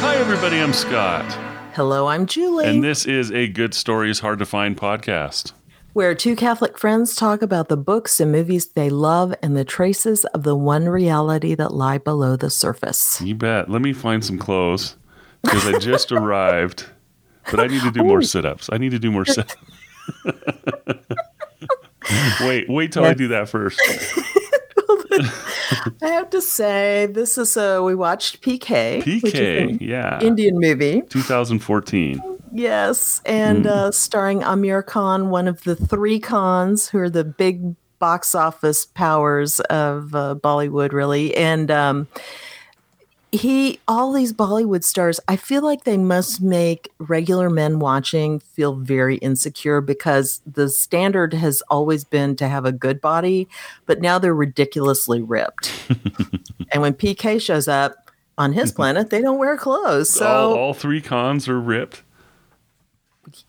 Hi, everybody. I'm Scott, Hello, I'm Julie, and this is a Good Stories Hard to Find podcast. where two Catholic friends talk about the books and movies they love and the traces of the one reality that lie below the surface. You bet. Let me find some clothes because I just arrived, but I need to do more sit ups. I need to do more sit Wait, wait till I do that first. I have to say, this is a we watched PK, PK, yeah. Indian movie. 2014. Yes, and Mm. uh, starring Aamir Khan, one of the three Khans who are the big box office powers of uh, Bollywood, really. And um, he, all these Bollywood stars, I feel like they must make regular men watching feel very insecure because the standard has always been to have a good body, but now they're ridiculously ripped. and when PK shows up on his planet, they don't wear clothes. So all, all three Khans are ripped.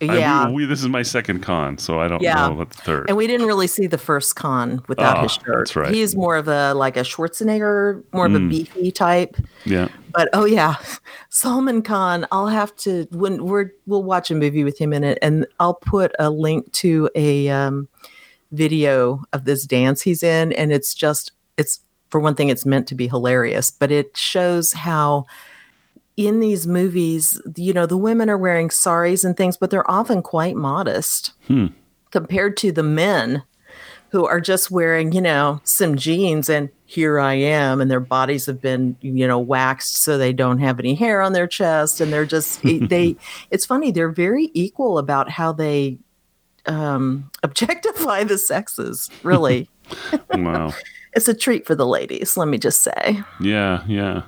I- yeah. we, we- this is my second Khan, so I don't Yeah. know about the third. And we didn't really see the first Khan without Ah, his shirt. that's right. He's more of a like a Schwarzenegger, more of a Mm. beefy type. yeah. But oh yeah, Salman Khan. I'll have to when we're we'll watch a movie with him in it, and I'll put a link to a um, video of this dance he's in, and it's just it's for one thing, it's meant to be hilarious, but it shows how in these movies, you know, the women are wearing saris and things, but they're often quite modest Hmm. compared to the men who are just wearing, you know, some jeans and here I am, and their bodies have been, you know, waxed so they don't have any hair on their chest, and they're just they. It's funny they're very equal about how they um, objectify the sexes. Really, Wow. it's a treat for the ladies. Let me just say. Yeah, yeah.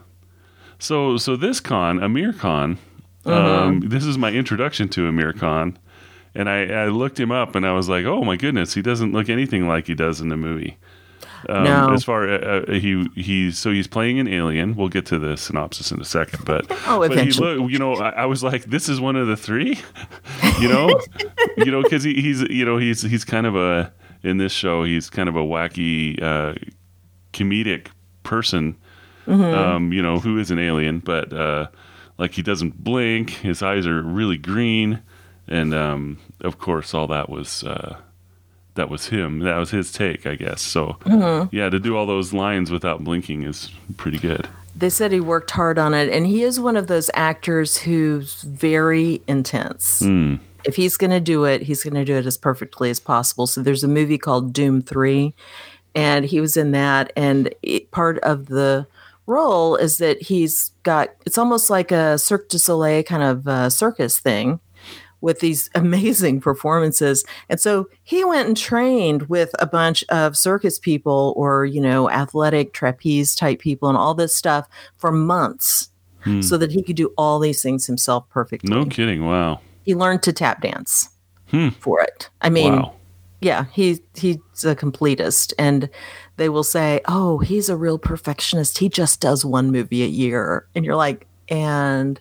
So, so this Khan, Aamir Khan, Mm-hmm. um, this is my introduction to Aamir Khan, and I, I looked him up, and I was like, oh my goodness, he doesn't look anything like he does in the movie. Um, No. As far uh, uh, he he's so he's playing an alien. We'll get to the synopsis in a second, but Oh, but he look, you know, I, I was like, this is one of the three, you know, you know, because he, he's you know he's he's kind of a in this show he's kind of a wacky uh, comedic person um, you know, who is an alien, but uh, like he doesn't blink, his eyes are really green, and um, of course, all that was uh, that was him. That was his take, I guess. So, yeah, to do all those lines without blinking is pretty good. They said he worked hard on it, and he is one of those actors who's very intense. Mm. If he's going to do it, he's going to do it as perfectly as possible. So there's a movie called Dhoom 3, and he was in that. And it, part of the role is that he's got it's almost like a Cirque du Soleil kind of uh, circus thing with these amazing performances. And so he went and trained with a bunch of circus people or, you know, athletic trapeze type people and all this stuff for months Hmm. so that he could do all these things himself perfectly. No kidding. Wow. He learned to tap dance Hmm. for it. I mean, wow. Yeah, he he's a completist and they will say, "Oh, he's a real perfectionist. He just does one movie a year." And you're like, "And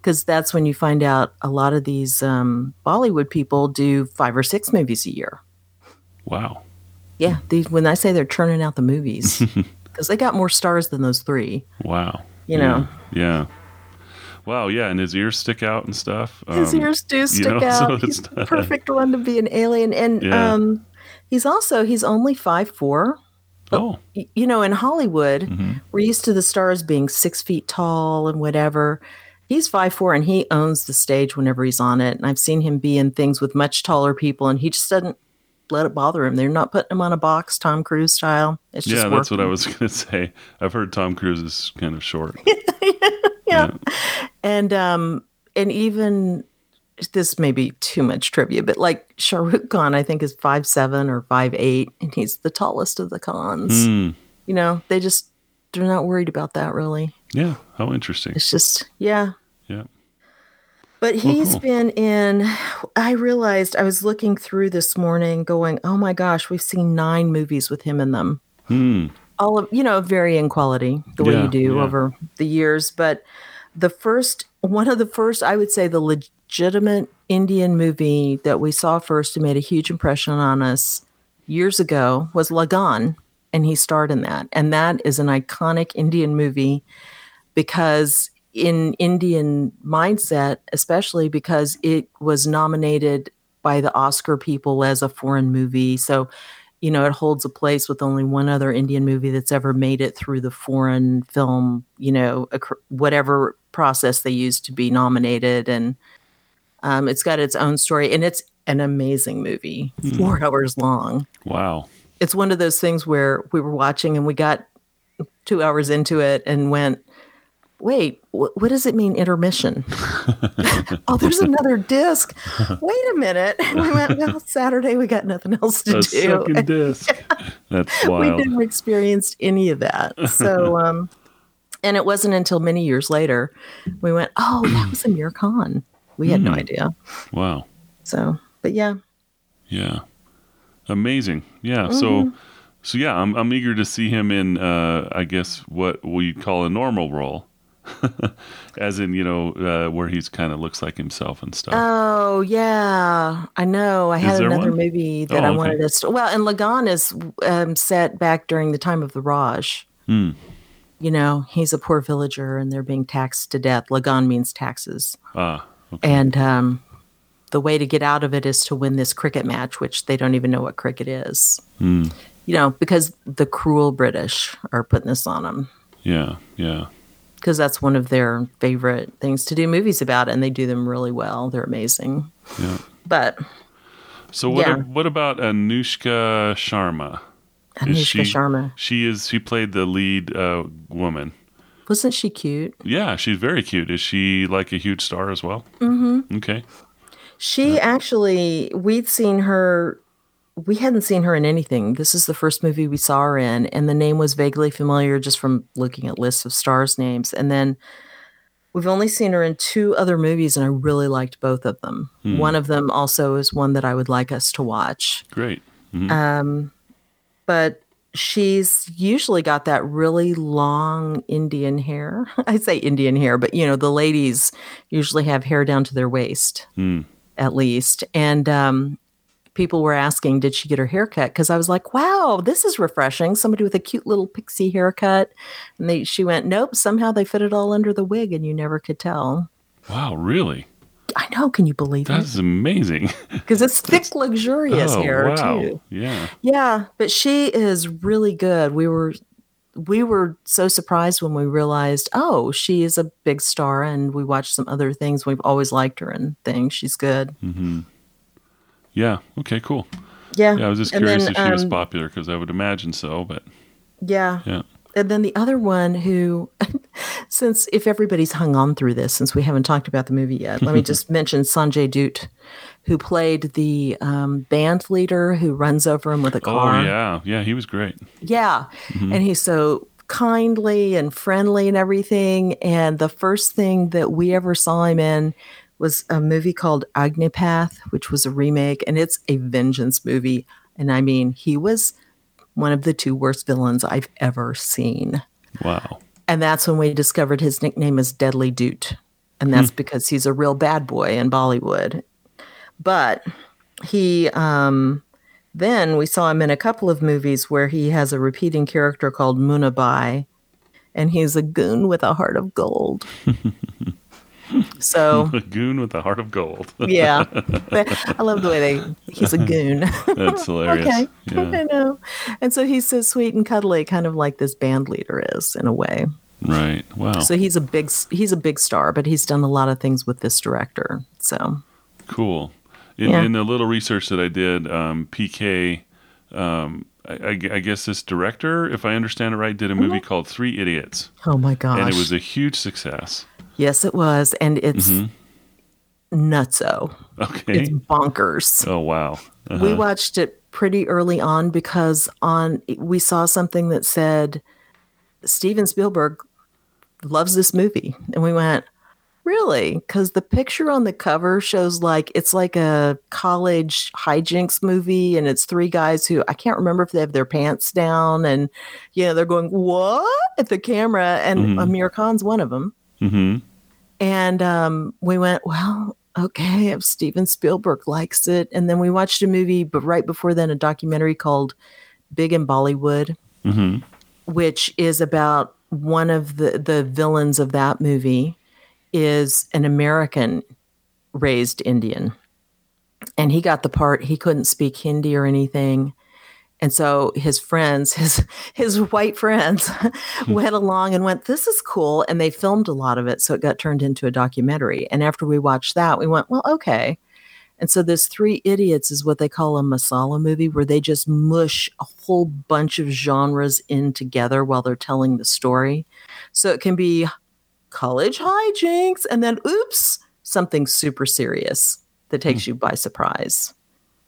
because that's when you find out a lot of these um, Bollywood people do five or six movies a year. Wow. Yeah, these, when I say they're churning out the movies, because they got more stars than those three. Wow. You Yeah. know. Yeah. Wow. Yeah. And his ears stick out and stuff. His Um, ears do stick know, so out. it's He's the not- perfect one to be an alien, and Yeah. um, he's also he's only five four. Oh. you know, in Hollywood, Mhm. we're used to the stars being six feet tall and whatever. He's five four and he owns the stage whenever he's on it. And I've seen him be in things with much taller people, and he just doesn't let it bother him. They're not putting him on a box, Tom Cruise style. It's just Yeah, that's what I was going to say. I've heard Tom Cruise is kind of short. yeah. And um, and even this may be too much trivia, but like Shahrukh Khan, I think is five seven or five eight, and he's the tallest of the Khans. Hmm. You know, they just they're not worried about that really. Yeah. How interesting. It's just, yeah. Yeah. But he's cool. been in, I realized I was looking through this morning going, oh my gosh, we've seen nine movies with him in them. Hmm. All of, you know, varying quality the way you do yeah. over the years. But the first, one of the first, I would say the legitimate Indian movie that we saw first and made a huge impression on us years ago was Lagaan, and he starred in that. And that is an iconic Indian movie because in Indian mindset, especially because it was nominated by the Oscar people as a foreign movie. So, you know, it holds a place with only one other Indian movie that's ever made it through the foreign film, you know, whatever process they use to be nominated. And um, it's got its own story, and it's an amazing movie, mm. four hours long. Wow. It's one of those things where we were watching and we got two hours into it and went, wait, wh- what does it mean intermission? oh, there's another disc. Wait a minute. we went, well, Saturday we got nothing else to a do. Second disc. That's wild. We never experienced any of that. So, um, and it wasn't until many years later we went, oh, that was Aamir Khan. We had mm. no hmm. idea. Wow. So, but yeah. Yeah. Amazing. Yeah. Mm-hmm. So, so yeah, I'm I'm eager to see him in, uh, I guess what we call a normal role. As in, you know, uh, where he's kind of looks like himself and stuff. Oh yeah, I know. I had another one? movie that oh, I okay. wanted to. Well, and Lagaan is um, set back during the time of the Raj. Hmm. You know, he's a poor villager, and they're being taxed to death. Lagaan means taxes. Ah, okay. And um, the way to get out of it is to win this cricket match, which they don't even know what cricket is. Hmm. You know, because the cruel British are putting this on them. Yeah, yeah because that's one of their favorite things to do movies about, and they do them really well. They're amazing. Yeah. But so what? Yeah. what about Anushka Sharma? Anushka she, Sharma. She is. She played the lead uh, woman. Wasn't she cute? Yeah, she's very cute. Is she like a huge star as well? Mm-hmm. Okay. She actually, we'd seen her we hadn't seen her in anything. This is the first movie we saw her in, and the name was vaguely familiar just from looking at lists of stars' names. And then we've only seen her in two other movies, and I really liked both of them. Hmm. One of them also is one that I would like us to watch. Great. Mm-hmm. Um, but she's usually got that really long Indian hair. I say Indian hair, but you know, the ladies usually have hair down to their waist. Hmm. At least, and um, people were asking, did she get her haircut? Because I was like, wow, this is refreshing. Somebody with a cute little pixie haircut. And they, she went, nope, somehow they fit it all under the wig and you never could tell. Wow, really? I know. Can you believe that it? That's amazing. Because it's thick, luxurious oh, hair wow. too. Yeah. Yeah, but she is really good. We were we were so surprised when we realized, oh, she is a big star, and we watched some other things. We've always liked her and things. She's good. Mm-hmm. Yeah. Okay. Cool. Yeah. Yeah. I was just curious then, if she um, was popular because I would imagine so, but yeah. Yeah. And then the other one who, since if everybody's hung on through this, since we haven't talked about the movie yet, let me just mention Sanjay Dutt, who played the um, band leader who runs over him with a car. Oh yeah, yeah, he was great. Yeah, mm-hmm. and he's so kindly and friendly and everything. And the first thing that we ever saw him in was a movie called Agnipath, which was a remake, and it's a vengeance movie. And I mean, he was one of the two worst villains I've ever seen. Wow. And that's when we discovered his nickname is Deadly Dutt. And that's hmm. because he's a real bad boy in Bollywood. But he, um, then we saw him in a couple of movies where he has a repeating character called Munna Bhai, and he's a goon with a heart of gold. So a goon with a heart of gold. yeah, I love the way they. He's a goon. That's hilarious. okay, yeah. I know. And so he's so sweet and cuddly, kind of like this band leader is in a way. Right. Wow. So he's a big he's a big star, but he's done a lot of things with this director. So cool. In, yeah. in the little research that I did, um, PK. Um, I, I, guess this director, if I understand it right, did a movie mm-hmm. called Three Idiots. Oh my gosh! And it was a huge success. Yes, it was, and it's mm-hmm. nutso. Okay, it's bonkers. Oh wow! Uh-huh. We watched it pretty early on because on we saw something that said Steven Spielberg loves this movie, and we went, Really? Because the picture on the cover shows like it's like a college hijinks movie, and it's three guys who I can't remember if they have their pants down, and you know they're going what at the camera, and mm-hmm. Aamir Khan's one of them. Mm-hmm. And um, we went, well, okay, if Steven Spielberg likes it. And then we watched a movie, but right before then, a documentary called Big in Bollywood, hmm which is about one of the, the villains of that movie is an American raised Indian. And he got the part, he couldn't speak Hindi or anything. And so his friends, his his white friends, hmm. went along and went, "This is cool," and they filmed a lot of it, so it got turned into a documentary. And after we watched that, we went, "Well, okay." And so this Three Idiots is what they call a masala movie, where they just mush a whole bunch of genres in together while they're telling the story. So it can be college hijinks, and then oops, something super serious that hmm. takes you by surprise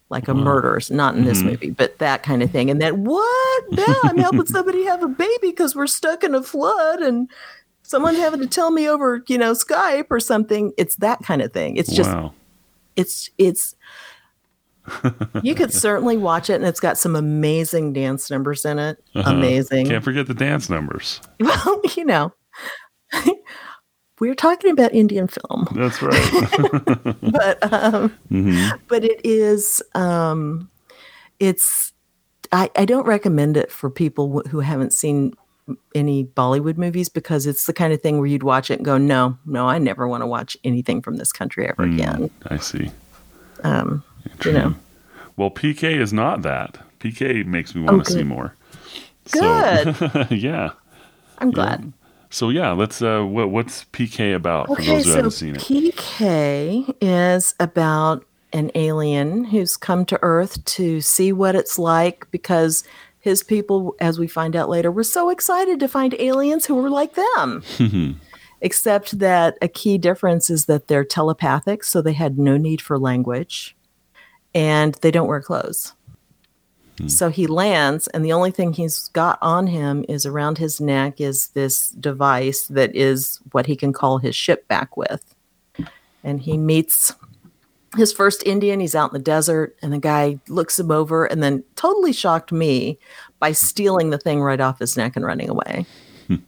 like a murder, not in this Mhm. movie, but that kind of thing. And then what? Yeah, I'm helping somebody have a baby because we're stuck in a flood and someone having to tell me over, you know, Skype or something. It's that kind of thing. It's just, wow. it's, it's, you could certainly watch it and it's got some amazing dance numbers in it. Uh-huh. Amazing. Can't forget the dance numbers. Well, you know, we're talking about Indian film, That's right. but, um, hmm but it is um it's I, I don't recommend it for people wh- who haven't seen any bollywood movies because it's the kind of thing where you'd watch it and go no no i never want to watch anything from this country ever again I see. um True. know. Well, PK is not that. PK makes me want Oh, to see more. Good. So, yeah. i'm glad So yeah, let's. Uh, what, what's PK about for okay those who so haven't seen it? pk is about an alien who's come to earth to see what it's like because his people as we find out later were so excited to find aliens who were like them except that a key difference is that they're telepathic, so they had no need for language, and they don't wear clothes. So he lands, and the only thing he's got on him is around his neck is this device that is what he can call his ship back with. And he meets his first Indian. He's out in the desert, and the guy looks him over and then totally shocked me by stealing the thing right off his neck and running away.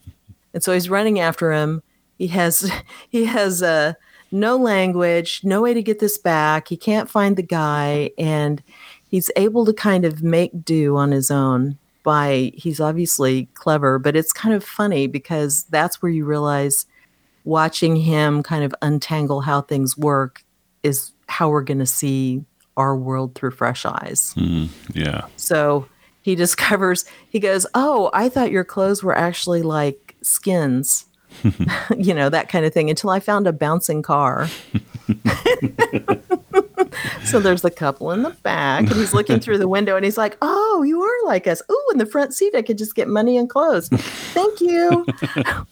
And so he's running after him. He has he has uh, no language, no way to get this back. He can't find the guy, and he's able to kind of make do on his own. By he's obviously clever, but it's kind of funny because that's where you realize watching him kind of untangle how things work is how we're going to see our world through fresh eyes. Mm, yeah. So he discovers, he goes, Oh, I thought your clothes were actually like skins, you know, that kind of thing, until I found a bouncing car. So there's the couple in the back, and he's looking through the window and he's like, Oh, you are like us. Oh, in the front seat, I could just get money and clothes. Thank you.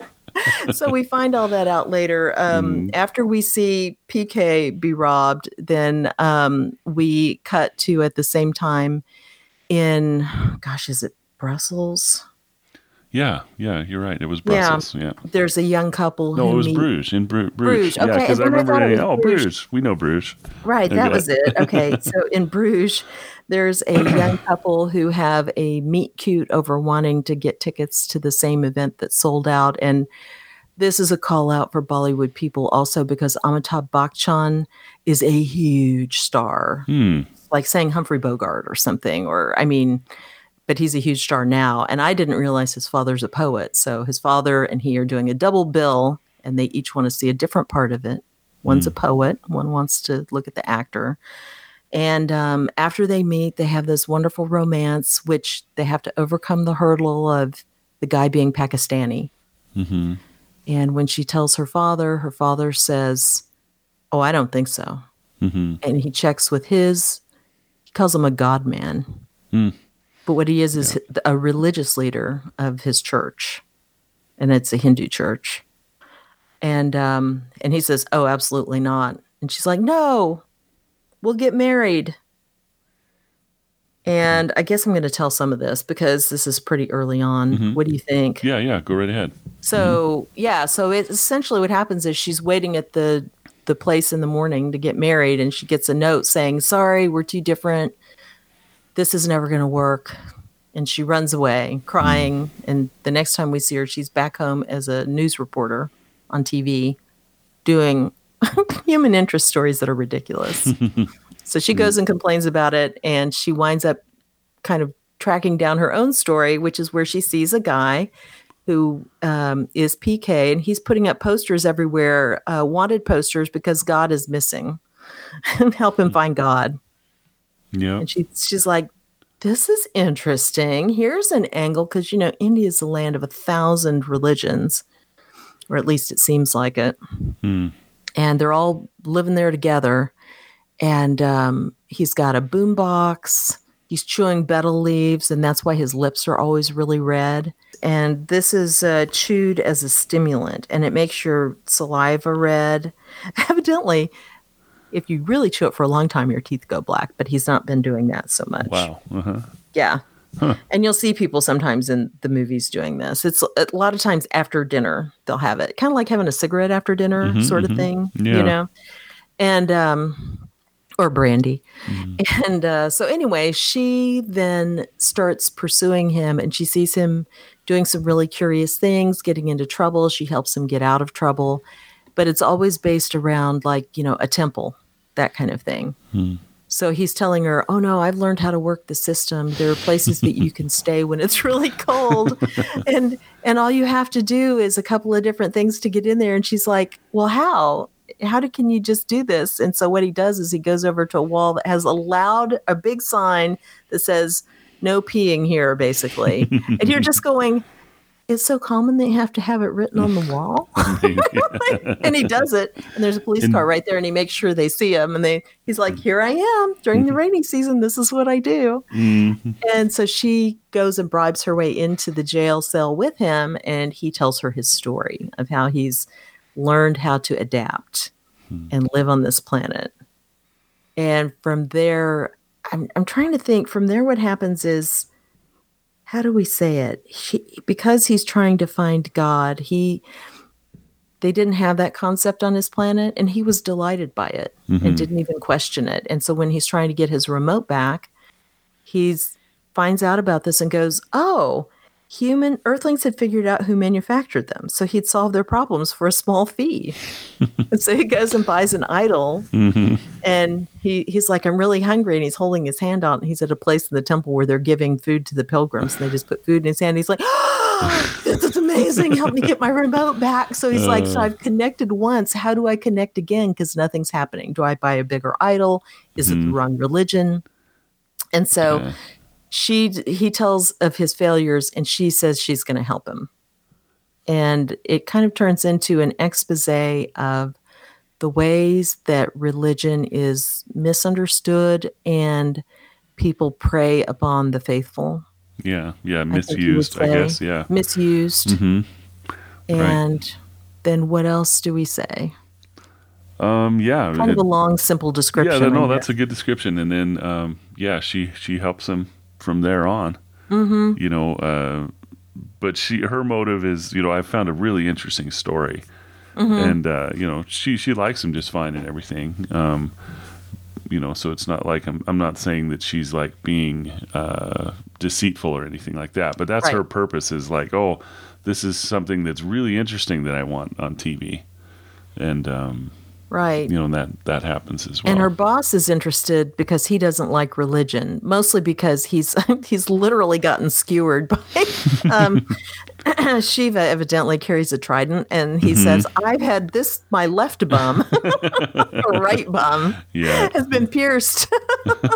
so we find all that out later. Um, After we see PK be robbed, then um, we cut to at the same time in, gosh, is it Brussels? Yeah. Yeah. You're right. It was Yeah. Brussels. Yeah. There's a young couple No, it was meet- Bruges in Bru- Bruges, Bruges. Yeah, okay, because I then I remember. it oh, Bruges. Bruges. We know Bruges. Right, that was it. Okay, so in Bruges, there's a young couple who have a meet cute over wanting to get tickets to the same event that sold out. And this is a call out for Bollywood people also because Amitabh Bachchan is a huge star, Hmm. like saying Humphrey Bogart or something. Or, I mean, but he's a huge star now. And I didn't realize his father's a poet. So his father and he are doing a double bill, and they each want to see a different part of it. One's a poet, one wants to look at the actor. And um, after they meet, they have this wonderful romance, which they have to overcome the hurdle of the guy being Pakistani. hmm And when she tells her father, her father says, Oh, I don't think so. hmm And he checks with his, he calls him a God man. Hmm. But what he is is a religious leader of his church, and it's a Hindu church. And um, and he says, "Oh, absolutely not." And she's like, "No, we'll get married." And I guess I'm going to tell some of this because this is pretty early on. What do you think? Yeah. Yeah. Go right ahead. So yeah, so it essentially what happens is she's waiting at the the place in the morning to get married, and she gets a note saying, "Sorry, we're too different. This is never going to work." And she runs away crying. And the next time we see her, she's back home as a news reporter on TV, doing human interest stories that are ridiculous. so she goes and complains about it, and she winds up kind of tracking down her own story, which is where she sees a guy who um, is PK, and he's putting up posters everywhere, uh, wanted posters because God is missing, help him find God. Yeah. And she, she's like, this is interesting. Here's an angle because, you know, India is the land of a thousand religions, or at least it seems like it. Hmm. And they're all living there together. And um, he's got a boombox. He's chewing betel leaves, and that's why his lips are always really red. And this is uh, chewed as a stimulant, and it makes your saliva red. Evidently, if you really chew it for a long time, your teeth go black, but he's not been doing that so much. Wow. Uh-huh. Yeah. And you'll see people sometimes in the movies doing this. It's a lot of times after dinner, they'll have it, kind of like having a cigarette after dinner, Mhm, sort of mhm. thing, Yeah. you know? And, um, or brandy. And uh, so, anyway, she then starts pursuing him and she sees him doing some really curious things, getting into trouble. She helps him get out of trouble. But it's always based around, like, you know, a temple, that kind of thing. Hmm. So he's telling her, "Oh no, I've learned how to work the system. There are places that you can stay when it's really cold, and and all you have to do is a couple of different things to get in there." And she's like, "Well, how? How do, can you just do this?" And so what he does is he goes over to a wall that has a loud, a big sign that says "No peeing here," basically, and you're just going. It's so common they have to have it written on the wall. And he does it and there's a police And- car right there and he makes sure they see him and they he's like here i am during the rainy season this is what i do. Mhm. and so she goes and bribes her way into the jail cell with him and he tells her his story of how he's learned how to adapt and live on this planet. And from there I'm, I'm trying to think from there what happens is how do we say it? He, because he's trying to find god he they didn't have that concept on his planet and he was delighted by it and mm-hmm. didn't even question it. And so when he's trying to get his remote back he's finds out about this and goes oh human earthlings had figured out who manufactured them so he'd solve their problems for a small fee. And so he goes and buys an idol Mhm. and he he's like i'm really hungry and he's holding his hand out and he's at a place in the temple where they're giving food to the pilgrims and they just put food in his hand. He's like this is amazing. Help me get my remote back. So he's like so Uh. i've connected once. How do i connect again? Because nothing's happening. Do i buy a bigger idol? Is it the Mhm. wrong religion? And so Yeah. She he tells of his failures and she says she's going to help him and it kind of turns into an expose of the ways that religion is misunderstood and people prey upon the faithful Yeah. Yeah. think you would Misused, I say. guess. Yeah. misused hmm and then what else do we say Um. Yeah. kind of it- a long simple description yeah. No, I that's a good description. And then, um, yeah, she she helps him from there on. Mm-hmm. You know, uh, but she her motive is you know I found a really interesting story, Mm-hmm. and uh, you know she she likes him just fine and everything. Um, you know, so it's not like I'm I'm not saying that she's like being uh, deceitful or anything like that. But that's Right. her purpose is like, oh, this is something that's really interesting that I want on TV, and um, right you know and that that happens as well. And her boss is interested because he doesn't like religion, mostly because he's he's literally gotten skewered by um, Shiva. Evidently carries a trident, and he says, "I've had this. My left bum, right bum, yeah, has been pierced.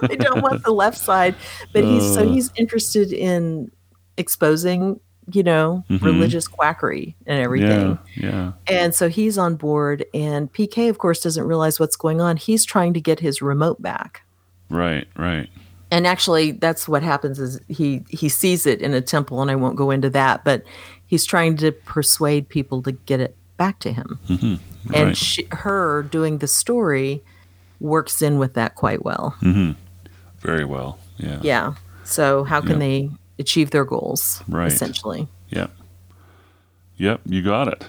I don't want the left side." But he's so Uh. he's interested in exposing, you know, Mhm. religious quackery and everything. yeah, yeah, And so he's on board, and PK, of course, doesn't realize what's going on. He's trying to get his remote back. right, right. And actually, that's what happens is he he sees it in a temple, and I won't go into that, but he's trying to persuade people to get it back to him. hmm And right. she, her doing the story works in with that quite well. hmm Very well. Yeah. Yeah. So how can Yeah. they achieve their goals? Right. Essentially. Yep. Yep. You got it.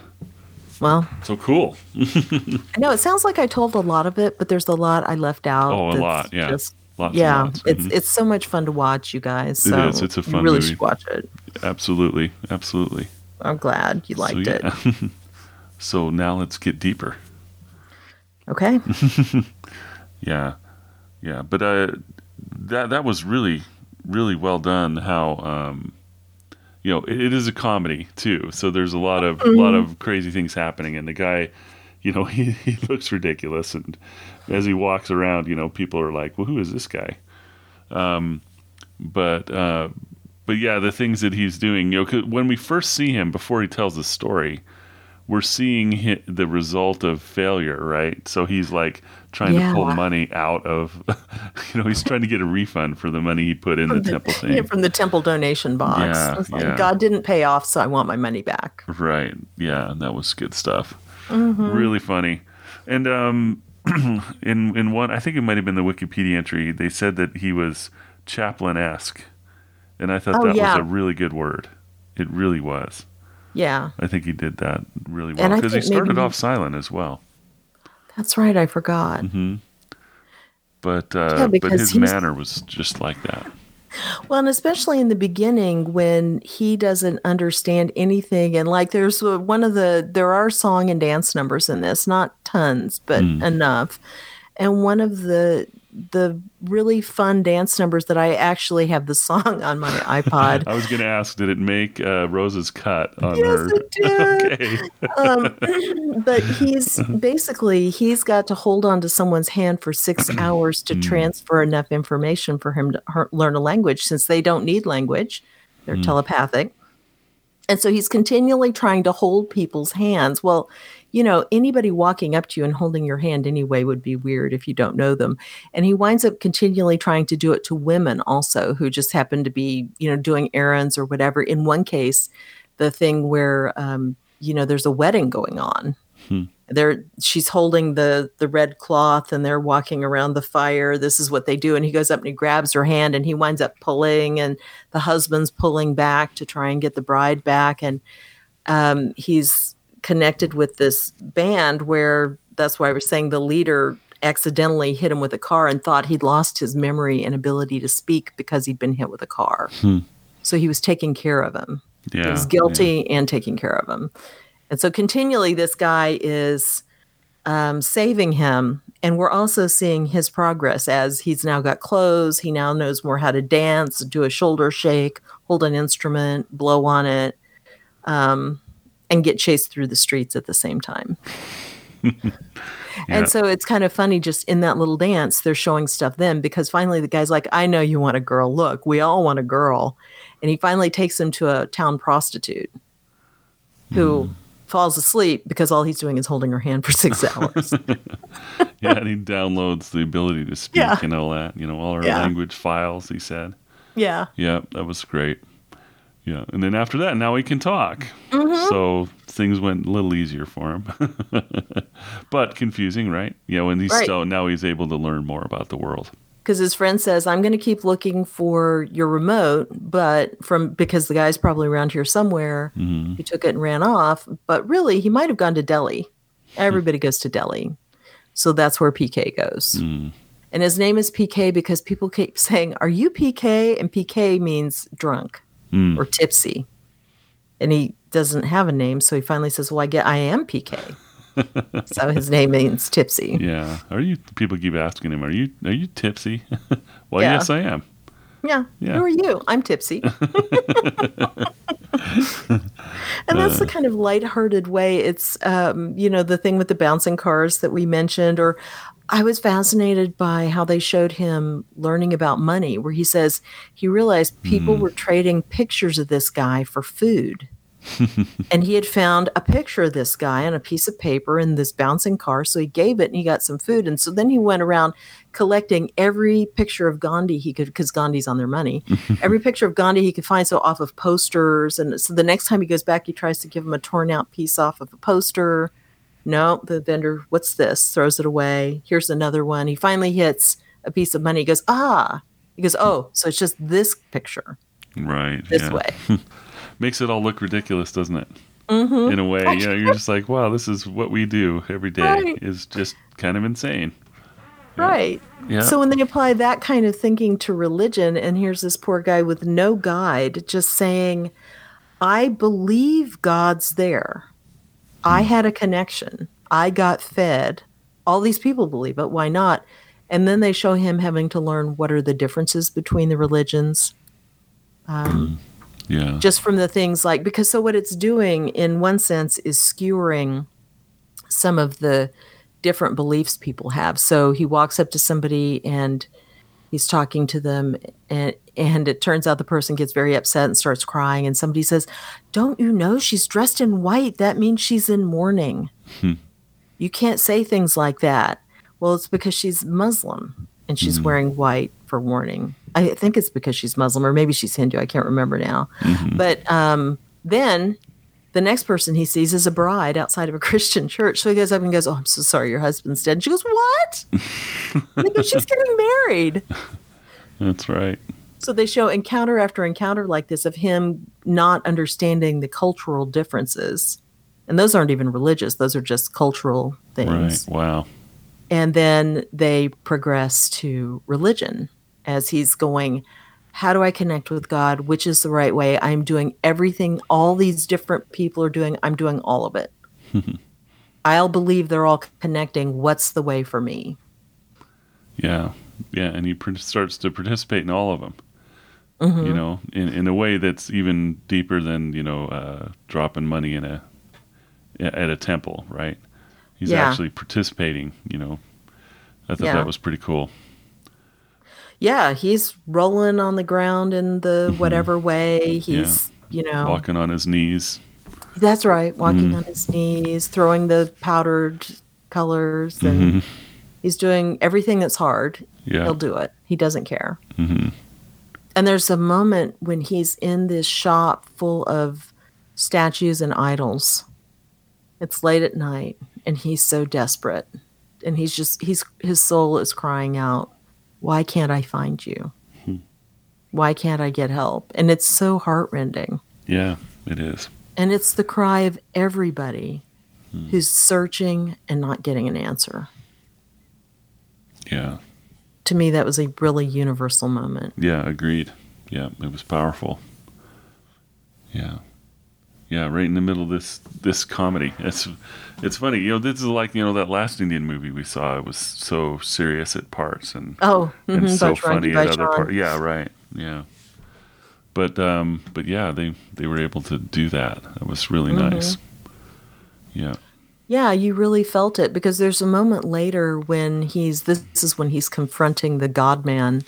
Well, So cool. I know it sounds like I told a lot of it, but there's a lot I left out. Oh, a lot, yeah. just- Lots. yeah, it's Mhm. it's so much fun to watch, you guys. It So is. It's a you fun really movie. should watch it. absolutely, absolutely. I'm glad you liked so, it. so now let's get deeper. Okay. Yeah, yeah, but uh, that that was really really well done. How um, you know it, it is a comedy too, so there's a lot of a lot of crazy things happening, and the guy, you know, he, he looks ridiculous, and as he walks around, you know, people are like, "Well, who is this guy?" Um, but uh, but yeah, the things that he's doing, you know, when we first see him before he tells the story, we're seeing the result of failure, right? So he's like trying to pull money out of, you know, he's trying to get a refund for the money he put in the temple Yeah, thing. from the temple donation box. Yeah, like, yeah. God didn't pay off, so I want my money back. Right. Yeah, that was good stuff. Mm-hmm. Really funny. And um, in in one, I think it might have been the Wikipedia entry. They said that he was Chaplinesque, and I thought Oh, that yeah. was a really good word. It really was. Yeah, I think he did that really well because he started maybe- off silent as well. that's right. I forgot. Mm-hmm. But uh, Yeah, but his he's- manner was just like that. Well, and especially in the beginning when he doesn't understand anything, and like there's one of the there are song and dance numbers in this, not tons, but Hmm. enough. And one of the the really fun dance numbers that I actually have the song on my iPod. I was going to ask, did it make uh, Rose's cut on Yes, her? it did. okay. um, but he's basically he's got to hold on to someone's hand for six hours to transfer enough information for him to her- learn a language since they don't need language they're telepathic and so he's continually trying to hold people's hands well you know anybody walking up to you and holding your hand anyway would be weird if you don't know them. And he winds up continually trying to do it to women also who just happen to be you know doing errands or whatever. In one case the thing where um, you know there's a wedding going on. They're she's holding the the red cloth and they're walking around the fire. This is what they do. And he goes up and he grabs her hand and he winds up pulling and the husband's pulling back to try and get the bride back. And um, he's connected with this band where that's why I was saying the leader accidentally hit him with a car and thought he'd lost his memory and ability to speak because he'd been hit with a car. So he was taking care of him. Yeah. He was yeah. guilty and taking care of him. And so continually, this guy is um, saving him. And we're also seeing his progress as he's now got clothes. He now knows more how to dance, do a shoulder shake, hold an instrument, blow on it, um, and get chased through the streets at the same time. Yeah. And so it's kind of funny just in that little dance, they're showing stuff then because finally the guy's like, I know you want a girl. Look, we all want a girl. And he finally takes him to a town prostitute who Hmm. falls asleep because all he's doing is holding her hand for six hours. yeah, and he downloads the ability to speak Yeah. and all that. You know, all our Yeah. language files. He said, yeah. "Yeah, that was great." Yeah, and then after that, now he can talk. Mm-hmm. So things went a little easier for him, but confusing, right? Yeah, and he's Right. still now he's able to learn more about the world. Because his friend says, I'm going to keep looking for your remote, but from because the guy's probably around here somewhere, Mm-hmm. he took it and ran off. But really, he might have gone to Delhi. Everybody goes to Delhi. So that's where PK goes. Mm. And his name is PK because people keep saying, Are you PK? And PK means drunk Mm. or tipsy. And he doesn't have a name. So he finally says, Well, I get I am PK. so his name means tipsy. Yeah. Are you? People keep asking him, "Are you? Are you tipsy?" well, Yeah. yes, I am. Yeah. Yeah. Who are you? I'm tipsy. and that's the kind of lighthearted way. It's, um, you know, the thing with the bouncing cars that we mentioned, or I was fascinated by how they showed him learning about money, where he says he realized people hmm. were trading pictures of this guy for food. and he had found a picture of this guy on a piece of paper in this bouncing car. So he gave it and he got some food. And so then he went around collecting every picture of Gandhi he could, because Gandhi's on their money, every picture of Gandhi he could find. So off of posters. And so the next time he goes back, he tries to give him a torn out piece off of a poster. No, the vendor, what's this? Throws it away. Here's another one. He finally hits a piece of money. He goes, ah. He goes, oh, so it's just this picture Right. this yeah. way. Makes it all look ridiculous, doesn't it? Mm-hmm. In a way, you know, you're just like, wow, this is what we do every day. Right. Is just kind of insane. Right. Yeah. So when they apply that kind of thinking to religion, and here's this poor guy with no guide just saying, I believe God's there. I had a connection. I got fed. all these people believe it. Why not? And then they show him having to learn what are the differences between the religions. Um, Yeah. just from the things like because so what it's doing in one sense is skewering some of the different beliefs people have so he walks up to somebody and he's talking to them and and it turns out the person gets very upset and starts crying and somebody says don't you know she's dressed in white? That means she's in mourning. Hmm. You can't say things like that. Well it's because she's muslim and she's hmm. wearing white for mourning. I think it's because she's muslim or maybe she's hindu i can't remember now. Mm-hmm. But um, then the next person he sees is a bride outside of a Christian church. So he goes up and goes, Oh, I'm so sorry, your husband's dead. And she goes, What? she's getting married. That's right. So they show encounter after encounter like this of him not understanding the cultural differences. And those aren't even religious, those are just cultural things. Right. Wow. And then they progress to religion as he's going, How do I connect with God? Which is the right way? I'm doing everything all these different people are doing. I'm doing all of it. I'll believe they're all connecting. What's the way for me? Yeah. Yeah. And he pr- starts to participate in all of them. Mm-hmm. You know, in, in a way that's even deeper than you know uh, dropping money in a at a temple, right? He's Yeah. actually participating. You know, I thought Yeah. that was pretty cool. Yeah, he's rolling on the ground in the mm-hmm. whatever way. He's, you know, Walking on his knees. that's right, walking mm-hmm. on his knees, throwing the powdered colors, and mm-hmm. he's doing everything that's hard. Yeah. He'll do it. He doesn't care. And there's a moment when he's in this shop full of statues and idols. It's late at night, and he's so desperate, and he's just he's his soul is crying out, "Why can't I find you? Why can't I get help?" And it's so heartrending. Yeah, it is. And it's the cry of everybody who's searching and not getting an answer. Yeah. To me, that was a really universal moment. Yeah, agreed. Yeah, it was powerful. Yeah. Yeah, right in the middle of this this comedy. It's it's funny, you know, this is like, you know, that last Indian movie we saw. It was so serious at parts and Oh, and mhm, so funny at other parts. Yeah, right. Yeah. But um but yeah, they they were able to do that. That was really Mm-hmm. nice. Yeah. Yeah, you really felt it because there's a moment later when he's this is when he's confronting the God man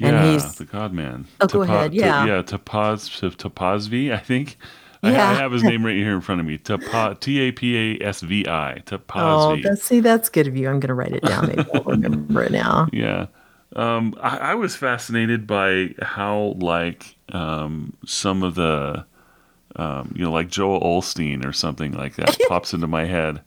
and Yeah, he's the God Man. Oh, go ahead, yeah. yeah, Tapaz Tapasvi, I think. I, I have his name right here in front of me. T A P A S V I. Oh, that's see, that's good of you. I'm gonna write it down. Maybe I'll remember it now. yeah. Um, I, I was fascinated by how like um, some of the um, you know like Joel Osteen or something like that pops into my head,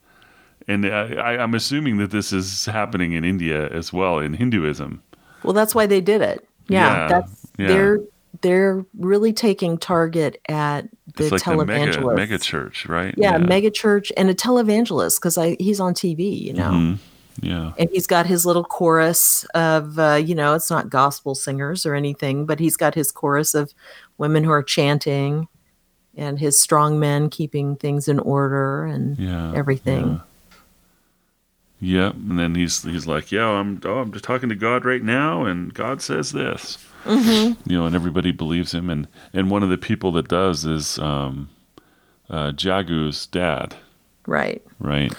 and I, I'm assuming that this is happening in India as well in Hinduism. Well, that's why they did it. Yeah, Yeah, that's yeah. they're they're really taking target at the It's like the mega televangelist. mega church, right? yeah, mega church and a televangelist because he's on TV, you know. Mhm. Yeah. and he's got his little chorus of uh, you know it's not gospel singers or anything but he's got his chorus of women who are chanting and his strong men keeping things in order and Yeah, everything Yep, and then he's he's like, "Yeah, I'm oh, I'm just talking to God right now, and God says this." Mm-hmm. You know, and everybody believes him, and and one of the people that does is um, uh, Jaggu's dad, right right?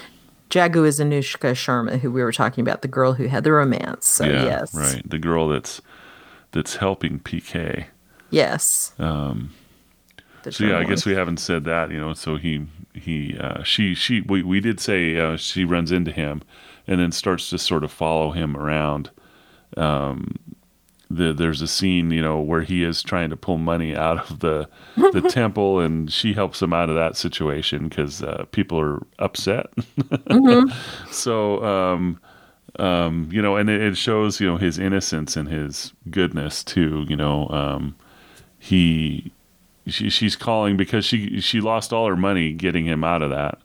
Jaggu is anushka sharma who we were talking about the girl who had the romance so yeah, yes right. The girl that's that's helping PK. yes Um, so yeah, I guess we haven't said that. You know, so he he uh, she she we we did say uh, she runs into him, and then starts to sort of follow him around. Um, the, there's a scene, you know, where he is trying to pull money out of the the temple, and she helps him out of that situation because uh, people are upset. so, um, um, you know, and it, it shows, you know, his innocence and his goodness too. You know, um, he she, she's calling because she she lost all her money getting him out of that,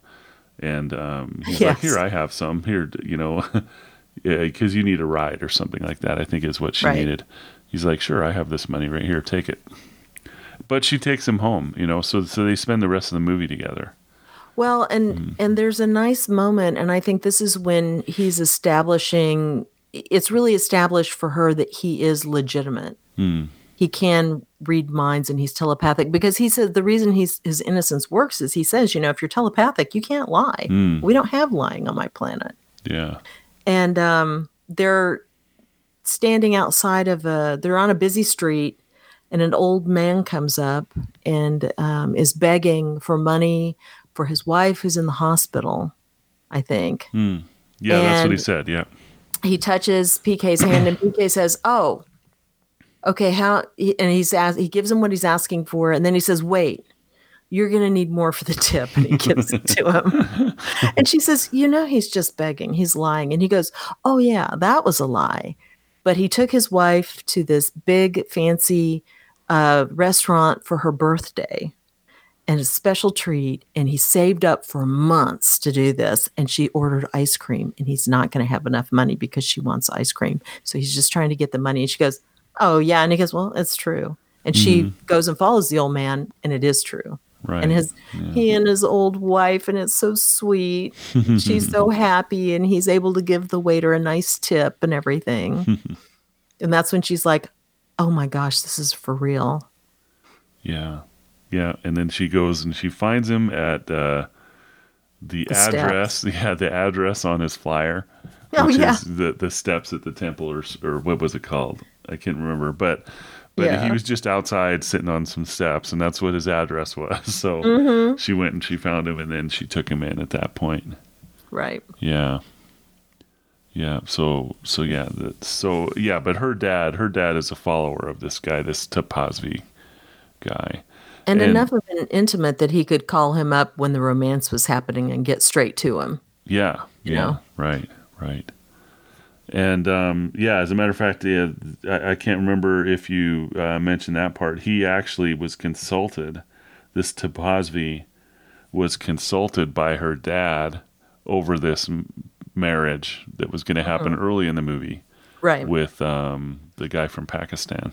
and um, he's like, "Here, I have some. Here, you know." because you need a ride or something like that. I think is what she Right. needed. He's like, sure, I have this money right here, take it. But she takes him home, you know. So so they spend the rest of the movie together. Well, and Mm-hmm. and there's a nice moment, and I think this is when he's establishing. It's really established for her that he is legitimate. Hmm. He can read minds, and he's telepathic because he said the reason he's his innocence works is he says, you know, if you're telepathic, you can't lie. Hmm. We don't have lying on my planet. Yeah. And um, they're standing outside of a they're on a busy street and an old man comes up and um, is begging for money for his wife who's in the hospital i think Yeah, that's what he said. Yeah. he touches pk's hand and pk says oh okay how and he's asked he gives him what he's asking for and then he says wait you're going to need more for the tip and he gives it to him. And she says you know he's just begging. He's lying. And he goes oh yeah that was a lie. But he took his wife to this big fancy uh, restaurant for her birthday and a special treat and he saved up for months to do this and she ordered ice cream and he's not going to have enough money because she wants ice cream. So he's just trying to get the money and she goes oh yeah. And he goes well it's true. And she goes and follows the old man and it is true Right. and his he and his old wife and it's so sweet she's so happy and he's able to give the waiter a nice tip and everything and that's when she's like oh my gosh this is for real Yeah. Yeah. And then she goes and she finds him at uh, the, The address. steps. Yeah, the address on his flyer. Oh, which yeah. is the, the steps at the temple or, or what was it called? I can't remember. But but Yeah. he was just outside sitting on some steps and that's what his address was. So Mm-hmm. she went and she found him and then she took him in at that point. right Yeah. Yeah. So so yeah. So yeah. But her dad, her dad is a follower of this guy, this Tapasvi guy. and, And- enough of an intimate that he could call him up when the romance was happening and get straight to him Yeah. You yeah. know? Right. Right. And um, yeah, as a matter of fact, yeah, I, I can't remember if you uh, mentioned that part. He actually was consulted. This Tapasvi was consulted by her dad over this m- marriage that was going to happen early in the movie. right with um, the guy from Pakistan,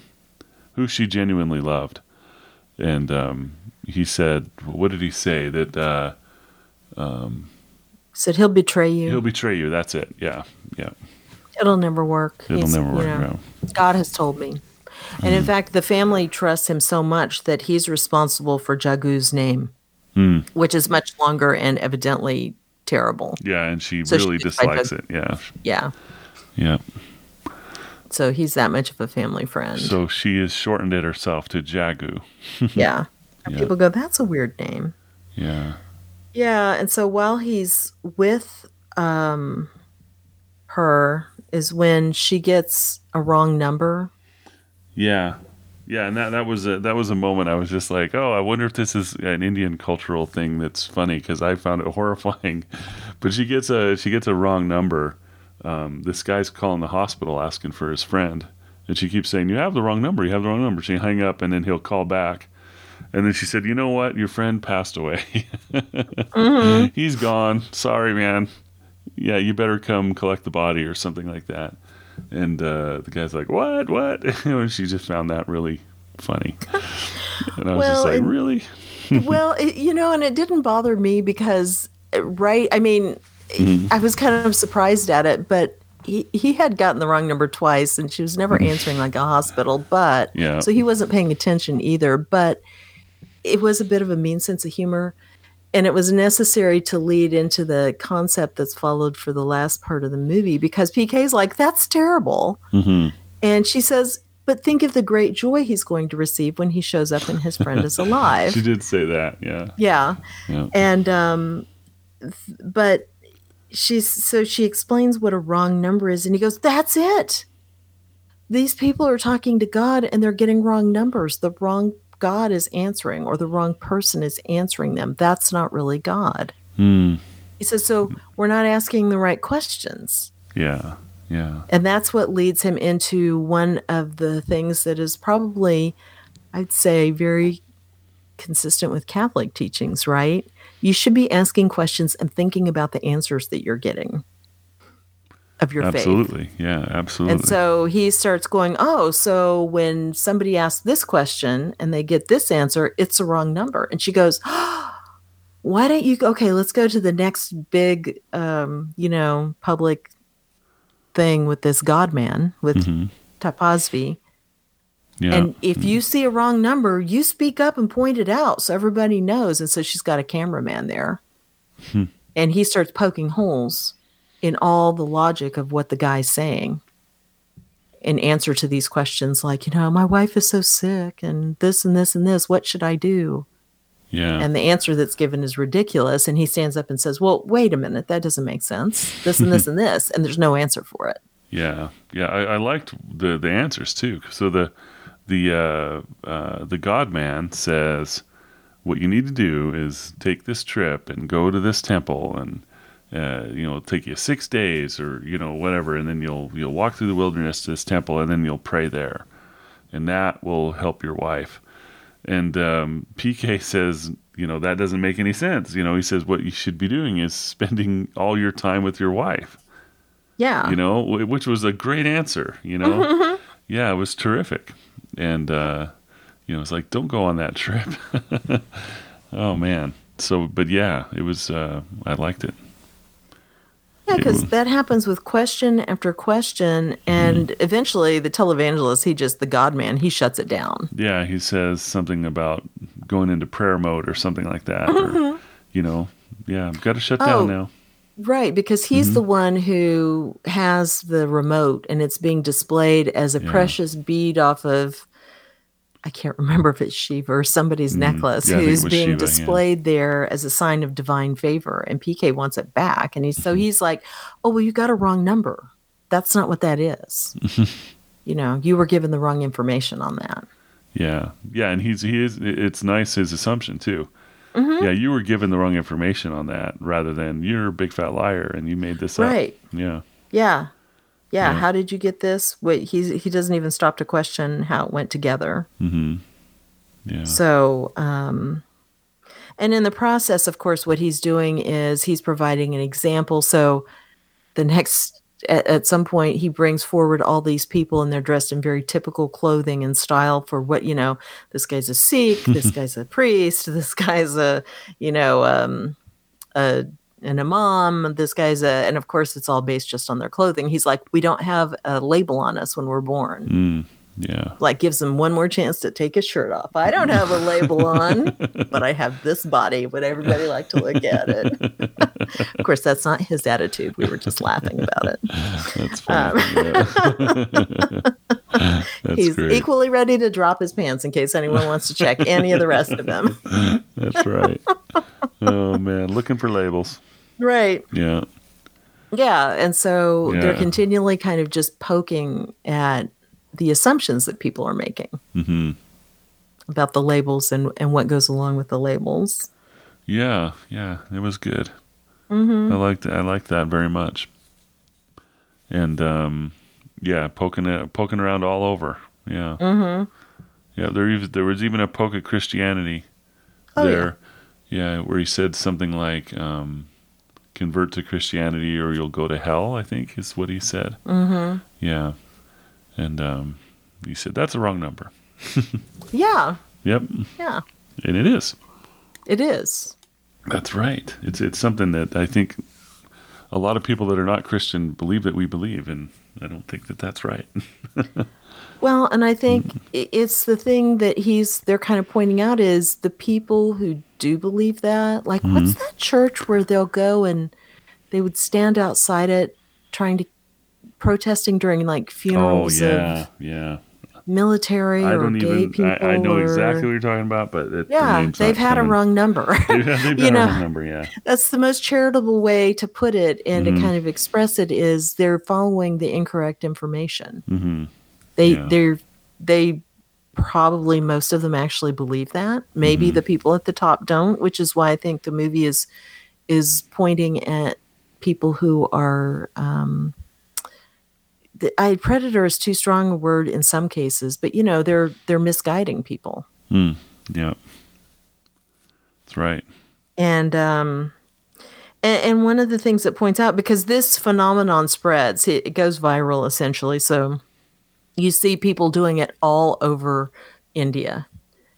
who she genuinely loved. And um, he said, "What did he say? That uh, said he'll betray you he'll betray you. That's it. Yeah, yeah. It'll never work It'll He's- never you work. know, no. god has told me and in fact the family trusts him so much that he's responsible for Jaggu's name Hmm. which is much longer and evidently terrible Yeah, and she So really tried dislikes it. Yeah, yeah yeah. so he's that much of a family friend So she has shortened it herself to Jaggu. yeah and Yeah. people go that's a weird name Yeah, Yeah, and so while he's with um her is when she gets a wrong number. yeah, yeah. And that that was a that was a moment I was just like, oh, I wonder if this is an Indian cultural thing that's funny because I found it horrifying. But she gets a she gets a wrong number. Um, this guy's calling the hospital asking for his friend, and she keeps saying, "You have the wrong number. You have the wrong number." She hang up, and then he'll call back. And then she said, "You know what? Your friend passed away. He's gone. Sorry, man. Yeah, you better come collect the body or something like that." And uh, the guy's like, "What? What?" and she just found that really funny. And I was Well, just like, and- "Really?" well, it, you know, and it didn't bother me because, uh, right? I mean, I was kind of surprised at it, but he, he had gotten the wrong number twice and she was never answering like a hospital, but Yeah. so he wasn't paying attention either. But it was a bit of a mean sense of humor. And it was necessary to lead into the concept that's followed for the last part of the movie because PK's like, that's terrible. hmm And she says, but think of the great joy he's going to receive when he shows up and his friend is alive. She did say that. Yeah. Yeah. Yeah. And um th- but she's so she explains what a wrong number is and he goes, "That's it. These people are talking to God and they're getting wrong numbers. The wrong God is answering or the wrong person is answering them. That's not really God." Hmm. He says, "So we're not asking the right questions." Yeah. Yeah. And that's what leads him into one of the things that is probably, I'd say, very consistent with Catholic teachings, right? You should be asking questions and thinking about the answers that you're getting of your faith. Absolutely. Yeah. Absolutely. And so he starts going, Oh, so when somebody asks this question and they get this answer, it's the wrong number. And she goes, why don't you okay let's go to the next big um you know public thing with this god man with mm-hmm. tapasvi yeah. and if you see a wrong number you speak up and point it out so everybody knows and so she's got a cameraman there hmm. and he starts poking holes in all the logic of what the guy's saying in answer to these questions like you know my wife is so sick and this and this and this what should i do yeah. And the answer that's given is ridiculous. And he stands up and says, Well, wait a minute, that doesn't make sense. This and this and this. And there's no answer for it. Yeah. Yeah. I, I liked the, the answers too. So the the uh, uh, the God man says, What you need to do is take this trip and go to this temple and uh, you know, take you six days or you know whatever, and then you'll you'll walk through the wilderness to this temple, and then you'll pray there, and that will help your wife. And um, PK says, you know, that doesn't make any sense. You know, he says what you should be doing is spending all your time with your wife. Yeah. You know, which was a great answer, you know? Mm-hmm. Yeah, it was terrific. And, uh, you know, it's like, don't go on that trip. oh, man. So, but yeah, it was, uh, I liked it. Yeah, because that happens with question after question, and mm-hmm. eventually the televangelist, he just the God man, he shuts it down. Yeah, he says something about going into prayer mode or something like that. Mm-hmm. Or, you know, yeah, I've got to shut oh, down now. Right, because he's mm-hmm. the one who has the remote, and it's being displayed as a yeah. precious bead off of I can't remember if it's Shiva or somebody's mm, necklace yeah, who's being Shiva, displayed yeah. there as a sign of divine favor, and PK wants it back, and he's so mm-hmm. he's like, "Oh well, you got a wrong number. That's not what that is. you know, you were given the wrong information on that." Yeah, yeah, and he's he is. It's nice his assumption too. Mm-hmm. Yeah, you were given the wrong information on that, rather than you're a big fat liar and you made this right. up. Right. Yeah. Yeah yeah, yeah, how did you get this? Wait, he he doesn't even stop to question how it went together. Mm-hmm. Yeah. So, um, and in the process, of course, what he's doing is he's providing an example. So, the next at, at some point, he brings forward all these people, and they're dressed in very typical clothing and style for what you know. This guy's a Sikh. this guy's a priest. This guy's a you know um, a an imam. This guy's a, and of course, it's all based just on their clothing. He's like, we don't have a label on us when we're born. Mm, yeah. Like gives him one more chance to take his shirt off. I don't have a label on, but I have this body. Would everybody like to look at it? of course, that's not his attitude. We were just laughing about it. That's funny. Um, yeah. that's he's great. equally ready to drop his pants in case anyone wants to check any of the rest of them. that's right. Oh man, looking for labels. Right. Yeah. Yeah. And so yeah. they're continually kind of just poking at the assumptions that people are making mm-hmm. about the labels and, and what goes along with the labels. Yeah. Yeah. It was good. Mm-hmm. I liked I liked that very much. And um, yeah, poking it, poking around all over. Yeah. Mm-hmm. Yeah. There there was even a poke at Christianity oh, there. Yeah. yeah. where he said something like, um, convert to Christianity or you'll go to hell, I think is what he said. Mm-hmm. Yeah. And um, he said, that's the wrong number. yeah. Yep. Yeah. And it is. It is. That's right. It's it's something that I think a lot of people that are not Christian believe that we believe, and I don't think that that's right. well, and I think it's the thing that he's they're kind of pointing out is the people who do believe that. Like, mm-hmm. what's that church where they'll go and they would stand outside it trying to protesting during like funerals? Oh yeah, yeah. Military I don't or gay even, people. I, I know or, exactly what you're talking about, but it, yeah, they've had coming. a wrong number. they've, they've you know, wrong number. Yeah, that's the most charitable way to put it and mm-hmm. to kind of express it is they're following the incorrect information. Mm-hmm. They yeah. they're they probably most of them actually believe that. Maybe mm-hmm. the people at the top don't, which is why I think the movie is is pointing at people who are um, the, I predator is too strong a word in some cases, but you know they're they're misguiding people. Mm, yeah, that's right. And um, and, and one of the things that points out because this phenomenon spreads, it, it goes viral essentially. So you see people doing it all over India.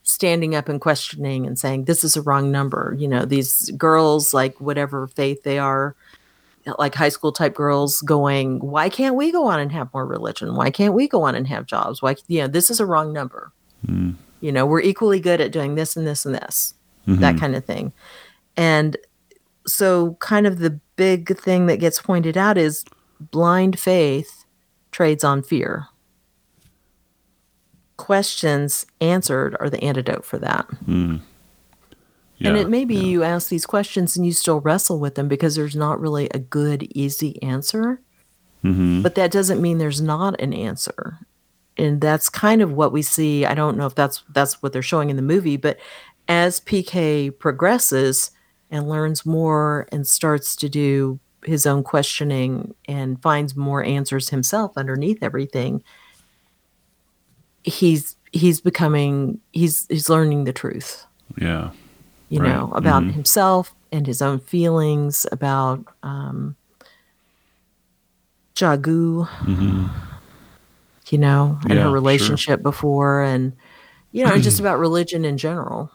standing up and questioning and saying this is a wrong number you know these girls like whatever faith they are like high school type girls going why can't we go on and have more religion? Why can't we go on and have jobs? Why you know this is a wrong number. Mm. you know we're equally good at doing this and this and this Mm-hmm. that kind of thing. And so kind of the big thing that gets pointed out is blind faith trades on fear. Questions answered are the antidote for that Yeah. and it may be you ask these questions and you still wrestle with them because there's not really a good, easy answer. Mhm. But that doesn't mean there's not an answer. And that's kind of what we see. I don't know if that's that's what they're showing in the movie, but as PK progresses and learns more and starts to do his own questioning and finds more answers himself underneath everything, he's he's becoming he's he's learning the truth Yeah. You Right. know, about Mhm. himself and his own feelings, about um, Jaggu, you know, and Yeah, her sure. relationship before, and, you know, and just about religion in general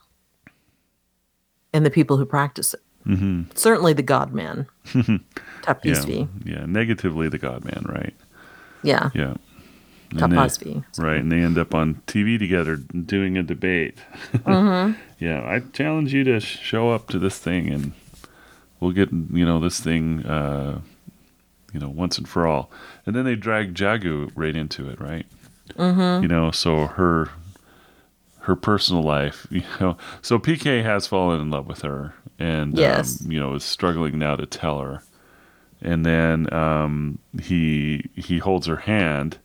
and the people who practice it. Mm-hmm. Certainly the God man, Yeah. Tapasvi. Yeah. Negatively, the God Man, right? Yeah, Yeah. They-. Right, and they end up on TV together doing a debate. Mm-hmm. yeah, I challenge you to sh- show up to this thing, and we'll get you know this thing, uh, you know, once and for all. And then they drag Jaggu right into it, right? Mm-hmm. You know, so her her personal life, you know, so PK has fallen in love with her, and Yes. um, you know, is struggling now to tell her. And then um, he he holds her hand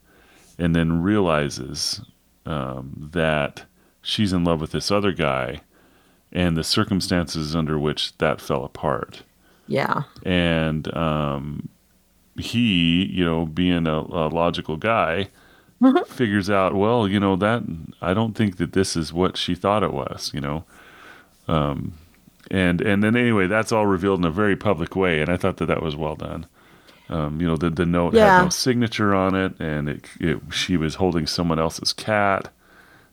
and then realizes um, that she's in love with this other guy and the circumstances under which that fell apart. Yeah. And um, he, you know, being a, a logical guy, figures out, well, you know, that I don't think that this is what she thought it was, you know. Um, and and then anyway, that's all revealed in a very public way, and I thought that that was well done. Um, you know, the the note Yeah. had no signature on it, and it, it she was holding someone else's cat,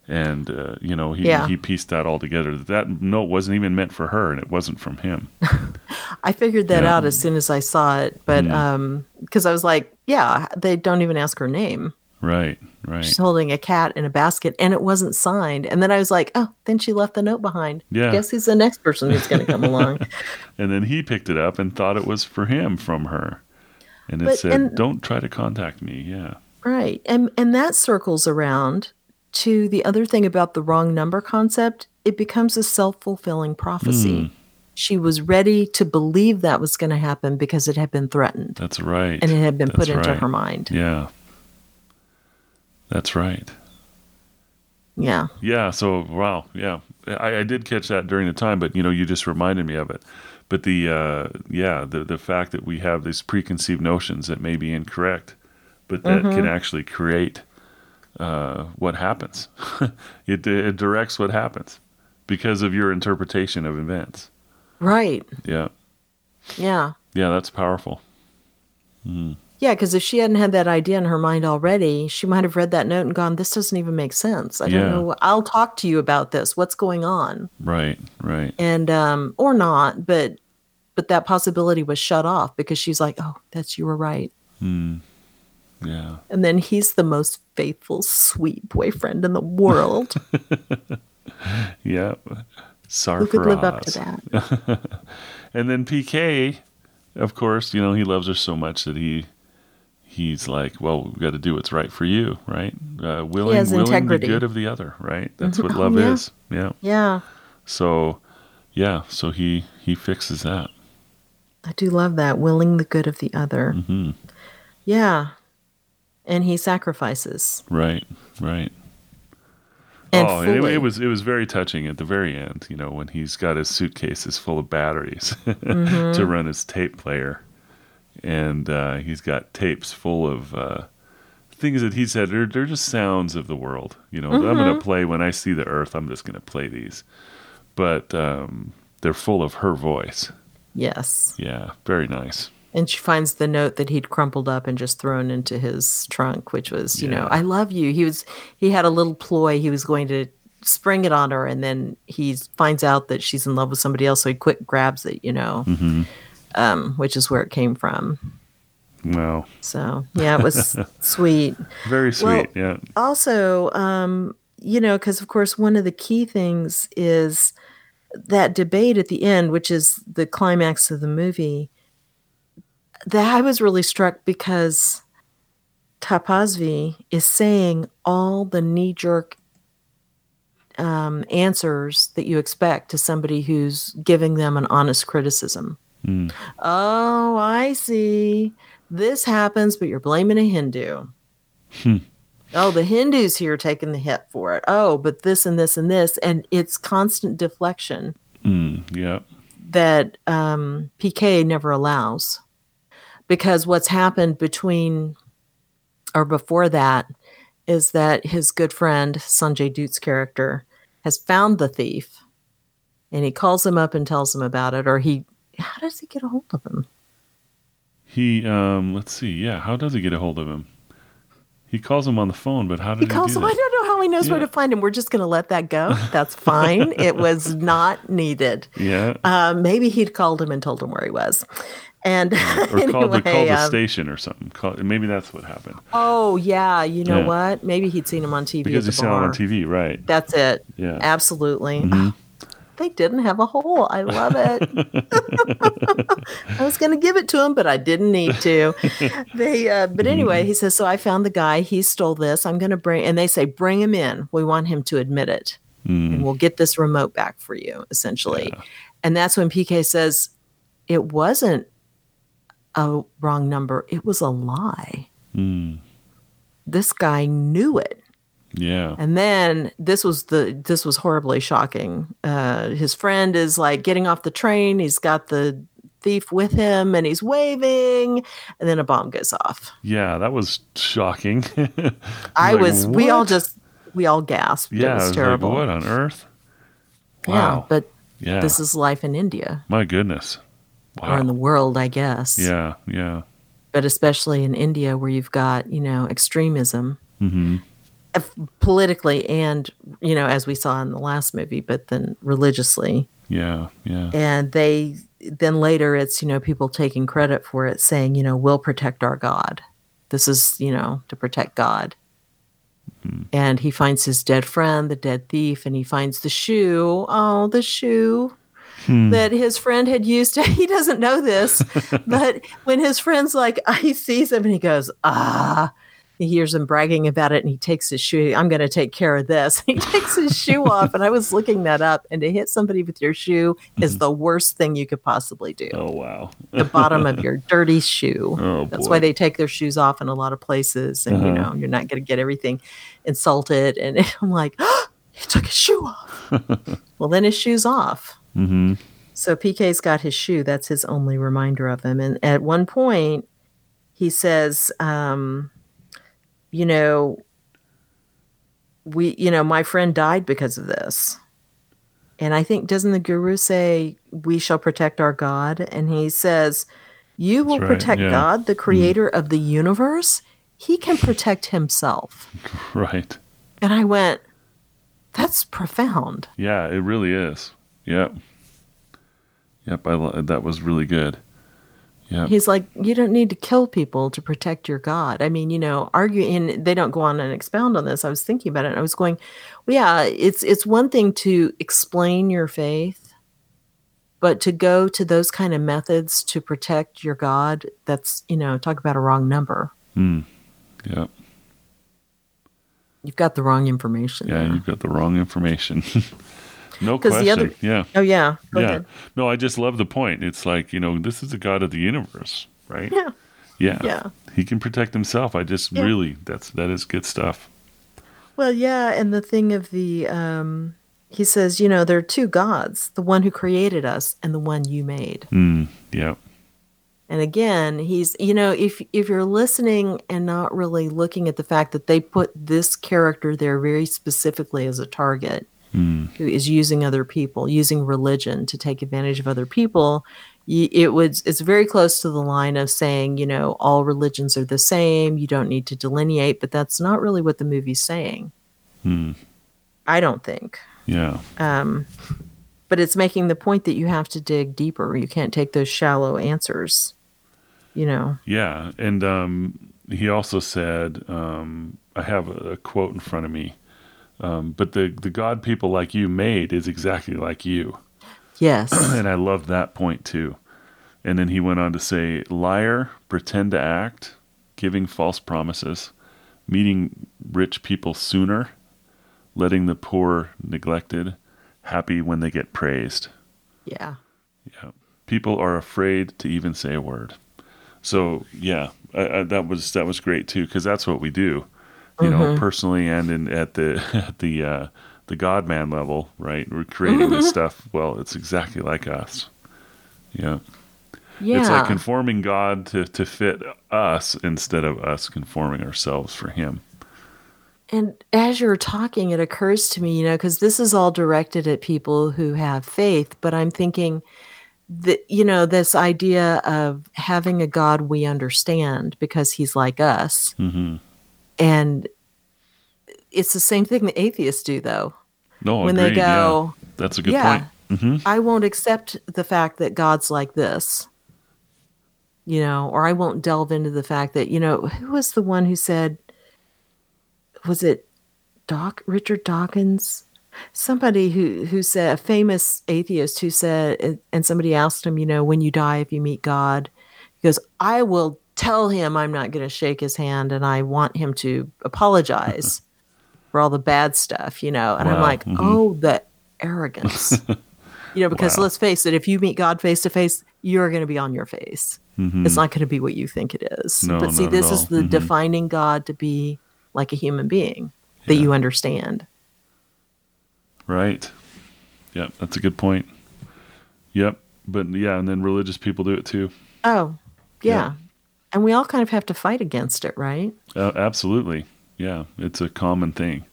and uh, you know he Yeah. he pieced that all together. That note wasn't even meant for her, and it wasn't from him. I figured that Yeah. out as soon as I saw it, but Mm. um, because I was like, yeah, they don't even ask her name. right, right. She's holding a cat in a basket and it wasn't signed. And then I was like, oh, then she left the note behind. Yeah. Guess who's the next person who's going to come along? And then he picked it up and thought it was for him from her, and it But- said, and- "Don't try to contact me." Yeah, right. And and that circles around to the other thing about the wrong number concept. It becomes a self-fulfilling prophecy. Hmm. She was ready to believe that was going to happen because it had been threatened that's right. and it had been put That's into her mind. Yeah, that's right. Yeah. Yeah. So wow. Yeah, I, I did catch that during the time, but you know, you just reminded me of it. But the uh, yeah, the the fact that we have these preconceived notions that may be incorrect, but that Mm-hmm. can actually create uh, what happens. it, it directs what happens because of your interpretation of events. Right. Yeah. Yeah. Yeah, that's powerful. Yeah, because if she hadn't had that idea in her mind already, she might have read that note and gone, "This doesn't even make sense. I Yeah. don't know. I'll talk to you about this. What's going on?" Right, right. And um, or not, but but that possibility was shut off because she's like, "Oh, that's you were right." Yeah. And then he's the most faithful, sweet boyfriend in the world. yep. Sarfraz. Who could live up to that? And then PK, of course, you know, he loves her so much that he he's like, well, we've got to do what's right for you, right? Uh, willing, willing integrity. the good of the other, right? That's what Oh, love yeah. is. Yeah. Yeah, So, yeah. So he he fixes that. I do love that. Willing the good of the other. hmm Yeah, and he sacrifices. Right. Right. And oh, it, it was it was very touching at the very end. You know, when he's got his suitcases full of batteries Mm-hmm. to run his tape player, and uh, he's got tapes full of uh, things that he said they're, they're just sounds of the world. You know, I'm Mm-hmm. going to play when I see the earth. I'm just going to play these, but um, they're full of her voice. Yes. Yeah, very nice. And she finds the note that he'd crumpled up and just thrown into his trunk, which was, you know, I love you. He was he had a little ploy. He was going to spring it on her, and then he finds out that she's in love with somebody else, so he quick grabs it, you know, Mm-hmm. Um, which is where it came from. Wow. So yeah, it was sweet. Very sweet. Well- yeah. Also, um, you know, because of course, one of the key things is that debate at the end, which is the climax of the movie. That I was really struck because Tapasvi is saying all the knee jerk um, answers that you expect to somebody who's giving them an honest criticism. Mm. Oh, I see. This happens, but you're blaming a Hindu. Hmm. Oh, the Hindu's here taking the hit for it. Oh, but this and this and this. And it's constant deflection Mm. Yeah. that um, PK never allows. Because what's happened between or before that is that his good friend, Sanjay Dutt's character, has found the thief and he calls him up and tells him about it. Or he, how does he get a hold of him? He um. Let's see. Yeah. How does he get a hold of him? He calls him on the phone, but how did He he, calls do him. I don't know how he knows where to find him. We're just going to let that go. That's fine. it was not needed. Yeah. Um, maybe he'd called him and told him where he was. And Or anyway, called the called the um, station or something. Call, maybe that's what happened oh yeah, you know Yeah. what? Maybe he'd seen him on TV because he saw him on TV, right? That's it. Yeah. Absolutely. Mhm. They didn't have a hole. I love it. I was going to give it to him, but I didn't need to. They, uh, but anyway, Mm-hmm. he says, "So I found the guy. He stole this. I'm going to bring." And they say, "Bring him in. We want him to admit it, and Mm. we'll get this remote back for you." Essentially, Yeah. and that's when PK says, "It wasn't a wrong number. It was a lie. Mm. This guy knew it." Yeah. And then this was the this was horribly shocking. Uh, his friend is like getting off the train. He's got the thief with him, and he's waving. And then a bomb goes off. Yeah. That was shocking. I Like, was. We all just we all gasped. Yeah. it was was terrible. Like, what on earth? Yeah, Wow. but Yeah. this is life in India My goodness. Wow. or in the world, I guess. Yeah. Yeah. But especially in India, where you've got you know extremism hmm uh, politically, and you know as we saw in the last movie, but then religiously. Yeah. Yeah. and they then later it's you know people taking credit for it saying you know we'll protect our god this is you know to protect god and he finds his dead friend the dead thief and he finds the shoe oh the shoe Hmm. that his friend had used to, he doesn't know this but when his friend's like he sees him and he goes ah he hears him bragging about it and he takes his shoe i'm going to take care of this he takes his shoe off and i was looking that up and to hit somebody with your shoe is the worst thing you could possibly do Oh wow. the bottom of your dirty shoe Oh boy. that's why they take their shoes off in a lot of places and you Uh-huh. know you're not going to get everything insulted and i'm like oh, he took his shoe off well then his shoe's off hmm so PK's got his shoe. That's his only reminder of him. And at one point, he says, um, you know, we, you know, my friend died because of this. And I think, doesn't the guru say, we shall protect our God? And he says, you will right, protect yeah. God, the mm. creator of the universe. He can protect himself. Right. And I went, that's profound. Yeah. It really is. Yep. Yep. I that was really good. Yep. He's like, you don't need to kill people to protect your God. I mean, you know, argue and they don't go on and expound on this. I was thinking about it. And I was going, well, yeah, it's it's one thing to explain your faith, but to go to those kind of methods to protect your God, that's you know, talk about a wrong number. Mm. Yep. You've got the wrong information. Yeah. there. You've got the wrong information. no question. the other- yeah. Oh yeah. Go yeah. ahead. No, I just love the point. It's like, you know, this is the God of the universe, right? Yeah. Yeah. Yeah. He can protect himself. I just Yeah. really that's that is good stuff. Well, yeah, and the thing of the um he says, you know, there are two gods, the one who created us and the one you made. Mm. Yep. And again, he's you know, if if you're listening and not really looking at the fact that they put this character there very specifically as a target Mm. who is using other people, using religion to take advantage of other people, it was it's very close to the line of saying, you know, all religions are the same, you don't need to delineate, but that's not really what the movie's saying. Mm. I don't think. Yeah. Um, but it's making the point that you have to dig deeper. You can't take those shallow answers. You know. Yeah, and um, he also said, um, I have a, a, quote in front of me, um, but the the God people like you made is exactly like you. Yes. and I love that point too. And then he went on to say, liar, pretend to act, giving false promises, meeting rich people sooner, letting the poor neglected, happy when they get praised. Yeah. Yeah. People are afraid to even say a word. So yeah, I, I, that was that was great too because that's what we do, you mm-hmm. know, personally and in at the at the uh, the God man level, right? We're creating this stuff. Well, it's exactly like us. Yeah. Yeah. It's like conforming God to, to fit us instead of us conforming ourselves for Him. And as you're talking, it occurs to me, you know, because this is all directed at people who have faith, but I'm thinking that, you know, this idea of having a God we understand because he's like us. Mm-hmm. And it's the same thing that atheists do, though. No, when agreed, they go, yeah. that's a good yeah, point. Mm-hmm. I won't accept the fact that God's like this, you know, or I won't delve into the fact that, you know, who was the one who said, was it Doc Richard Dawkins? Somebody who who said a famous atheist who said, and somebody asked him, you know, when you die, if you meet God, he goes, I will tell him I'm not going to shake his hand, and I want him to apologize for all the bad stuff, you know. And wow. I'm like, mm-hmm. oh, the arrogance, you know, because wow. let's face it, if you meet God face to face, you're going to be on your face. Mm-hmm. It's not going to be what you think it is. No, but see, this is the mm-hmm. defining God to be like a human being that yeah. you understand. Right. Yep, that's a good point. Yep, but yeah, and then religious people do it too. Oh, yeah. And we all kind of have to fight against it, right? Uh, absolutely. Yeah, it's a common thing.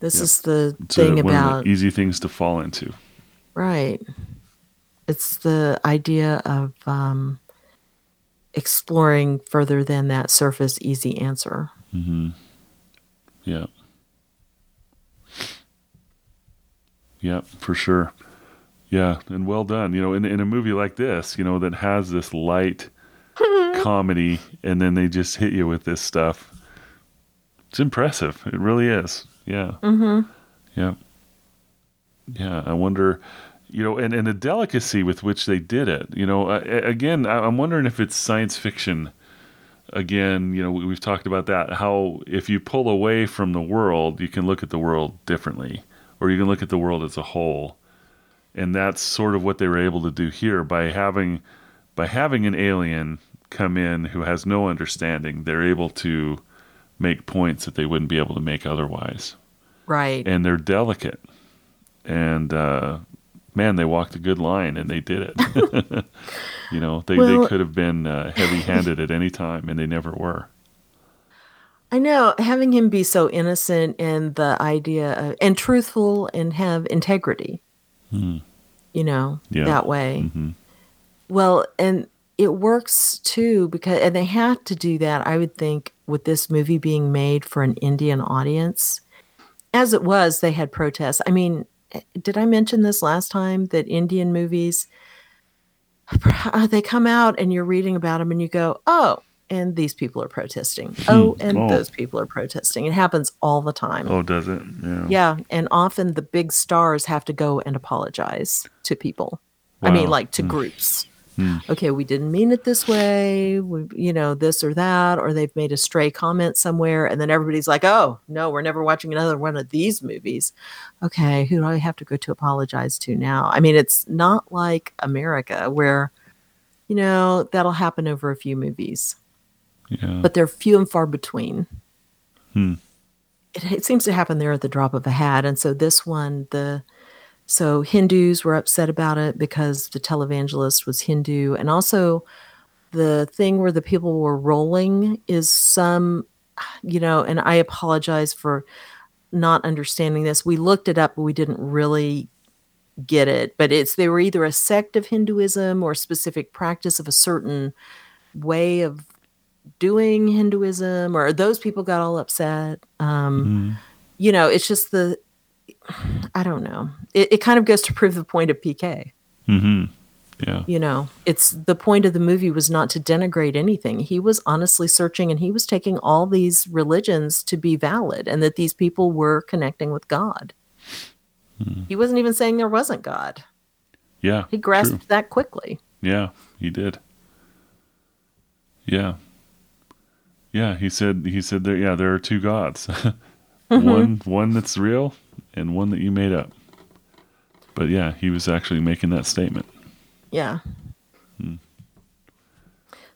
This is the it's thing a, about easy things to fall into. Right. It's the idea of um, exploring further than that surface easy answer. Mm-hmm. Yeah. Yeah, for sure. Yeah, and well done. You know, in in a movie like this, you know, that has this light comedy, and then they just hit you with this stuff. It's impressive. It really is. Yeah. Mm-hmm. Yeah. Yeah. I wonder, you know, and, and the delicacy with which they did it. You know, again, I'm wondering if it's science fiction again, you know, we've talked about that. How if you pull away from the world, you can look at the world differently, or you can look at the world as a whole. And that's sort of what they were able to do here by having by having an alien come in who has no understanding. They're able to make points that they wouldn't be able to make otherwise. Right. And they're delicate. And uh, man, they walked a good line and they did it. you know, they, well, they could have been uh, heavy handed at any time and they never were. I know having him be so innocent and the idea of, and truthful and have integrity, hmm. you know, yeah. that way. Mm-hmm. Well, and it works too because, and they had to do that, I would think, with this movie being made for an Indian audience. As it was, they had protests. I mean, did I mention this last time that Indian movies they come out and you're reading about them and you go, "Oh, and these people are protesting. Hmm. Oh, and oh. those people are protesting. It happens all the time. Oh, does it? Yeah. Yeah, and often the big stars have to go and apologize to people. Wow. I mean, like to mm. groups. Hmm. Okay, we didn't mean it this way. We, you know, this or that, or they've made a stray comment somewhere, and then everybody's like, "Oh no, we're never watching another one of these movies." Okay, who do I have to go to apologize to now? I mean, it's not like America where, you know, that'll happen over a few movies, yeah. but they're few and far between. Hmm. It, it seems to happen there at the drop of a hat, and so this one, the so Hindus were upset about it because the televangelist was Hindu. And also, the thing where the people were rolling is some, you know, and I apologize for not understanding this. We looked it up, but we didn't really get it. But it's they were either a sect of Hinduism or a specific practice of a certain way of doing Hinduism, or those people got all upset. Um, mm. You know, it's just the I don't know. It, it kind of goes to prove the point of PK. Mm-hmm. Yeah. You know, it's the point of the movie was not to denigrate anything. He was honestly searching and he was taking all these religions to be valid and that these people were connecting with God. Hmm. He wasn't even saying there wasn't God. Yeah. He grasped true. that quickly. Yeah, he did. Yeah. Yeah, he said he said there yeah, there are two gods. one one that's real and one that you made up. But yeah, he was actually making that statement. Yeah. Hmm.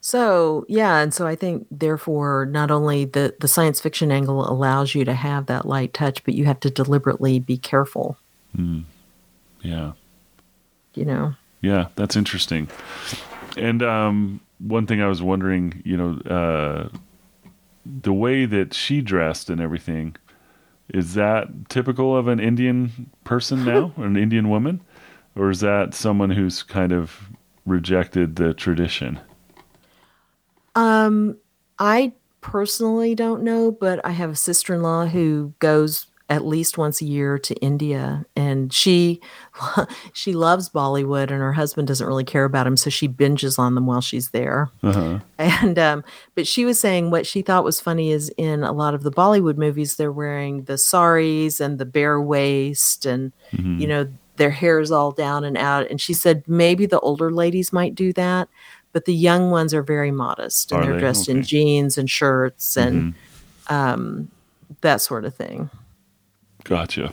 So yeah, and so I think therefore not only the the science fiction angle allows you to have that light touch, but you have to deliberately be careful. Yeah. You know. Yeah, that's interesting. And um, one thing I was wondering, you know, uh, the way that she dressed and everything, is that typical of an Indian person now, an Indian woman? Or is that someone who's kind of rejected the tradition? Um, I personally don't know, but I have a sister in law who goes at least once a year to India, and she she loves Bollywood, and her husband doesn't really care about him, so she binges on them while she's there. Uh-huh. And um, but she was saying what she thought was funny is in a lot of the Bollywood movies, they're wearing the saris and the bare waist, and Mhm. you know their hair is all down and out. And she said maybe the older ladies might do that, but the young ones are very modest, and Are they're they? dressed in jeans and shirts and Mhm. um, that sort of thing. Gotcha.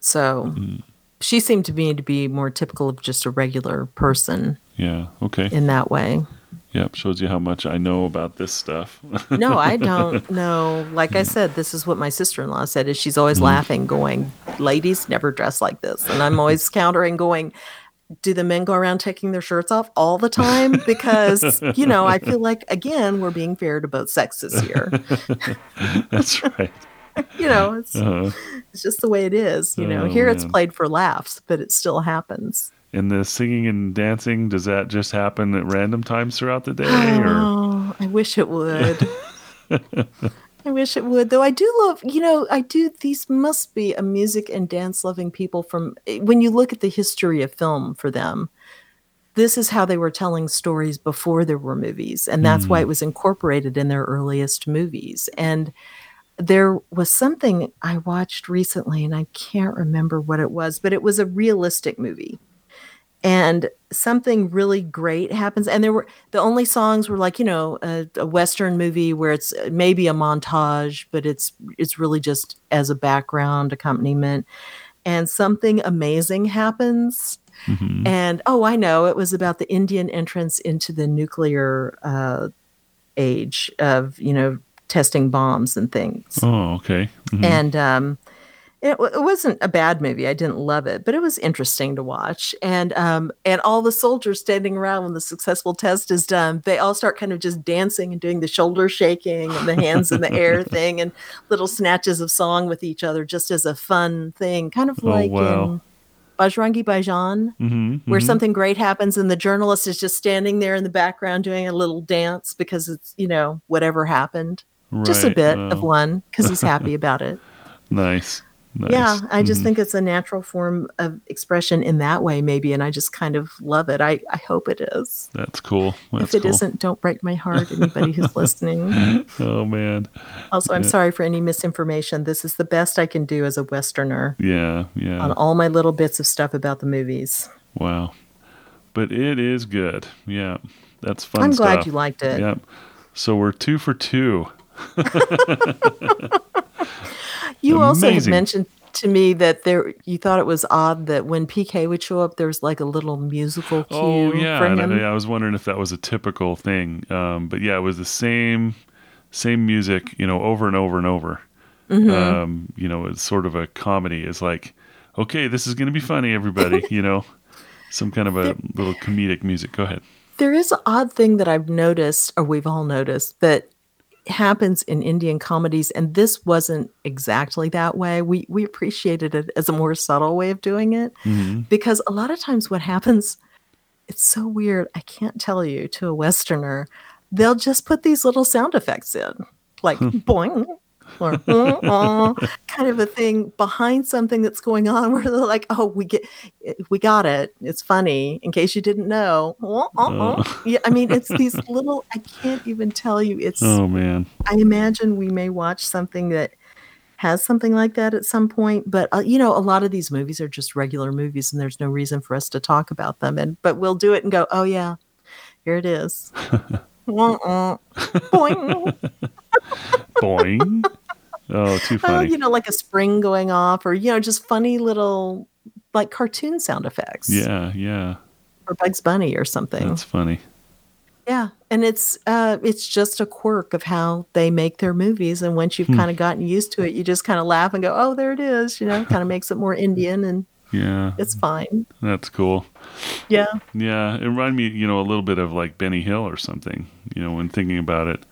So Mm. she seemed to me to be more typical of just a regular person Yeah. Okay. in that way. Yep. Shows you how much I know about this stuff. No, I don't know. Like I said, this is what my sister-in-law said is she's always Mm-hmm. laughing, going, Ladies never dress like this. And I'm always countering, going, Do the men go around taking their shirts off all the time? Because, you know, I feel like again, we're being fair to both sexes here. That's right. You know, it's Uh-huh. it's just the way it is. You know, Oh, here it's played for laughs, but it still happens. And the singing and dancing, does that just happen at random times throughout the day? Or Oh, I wish it would. I wish it would, though. I do love, you know, I do. These must be a music and dance loving people from eh, when you look at the history of film for them. This is how they were telling stories before there were movies, and that's why it was incorporated in their earliest movies. And there was something I watched recently, and I can't remember what it was, but it was a realistic movie. And something really great happens and there were the only songs were like you know a, a western movie where it's uh, maybe a montage but it's it's really just as a background accompaniment. And something amazing happens. Mhm. and oh i know it was about the indian entrance into the nuclear uh, age of you know testing bombs and things Oh, okay. Mhm. and um, it, it wasn't a bad movie. I didn't love it, but it was interesting to watch. And um, and all the soldiers standing around when the successful test is done, they all start kind of just dancing and doing the shoulder shaking and the hands in the air thing, and little snatches of song with each other, just as a fun thing, kind of Oh, like wow. in Bajrangi Bhaijaan, Mhm, where mhm. something great happens and the journalist is just standing there in the background doing a little dance because it's you know whatever happened, just a Right, bit of one because he's happy about it. Nice. Nice. Yeah, I just Mhm. think it's a natural form of expression in that way, maybe, and I just kind of love it. I, I hope it is. that's cool. That's if it cool. not don't break my heart, anybody who's listening. Oh man. Also, I'm Yeah. sorry for any misinformation. This is the best I can do as a Westerner Yeah, yeah. on all my little bits of stuff about the movies. Wow. But it is good. Yeah. That's fun I'm glad stuff. you liked it. Yep. So we're two for two. You also had mentioned to me that there you thought it was odd that when PK would show up, there was like a little musical cue Oh yeah, for him. I, I was wondering if that was a typical thing. Um, but yeah, it was the same same music, you know, over and over and over. Mm-hmm. Um, you know, it's sort of a comedy. It's like, okay, this is going to be funny, everybody. you know, some kind of a little comedic music. Go ahead. There is an odd thing that I've noticed, or we've all noticed, that happens in Indian comedies, and this wasn't exactly that way. We we appreciated it as a more subtle way of doing it Mhm. because a lot of times what happens, it's so weird. I can't tell you to a Westerner, they'll just put these little sound effects in, like boing, or uh, uh, kind of a thing behind something that's going on where they're like, "Oh, we get, we got it. It's funny." In case you didn't know, uh, uh, uh. yeah. I mean, it's these little. I can't even tell you. It's. Oh man. I imagine we may watch something that has something like that at some point, but uh, you know, a lot of these movies are just regular movies, and there's no reason for us to talk about them. And but we'll do it and go, "Oh yeah, here it is." Boing. Boing. Oh, too Oh, funny. you know, like a spring going off, or you know, just funny little like cartoon sound effects. yeah, yeah. or Bugs Bunny or something. That's funny. yeah, and it's uh, it's just a quirk of how they make their movies. And once you've Hmm. kind of gotten used to it, you just kind of laugh and go, "Oh, there it is." You know, kind of makes it more Indian, and Yeah. it's fine. That's cool. Yeah, Yeah, it reminded me, you know, a little bit of like Benny Hill or something. You know, when thinking about it,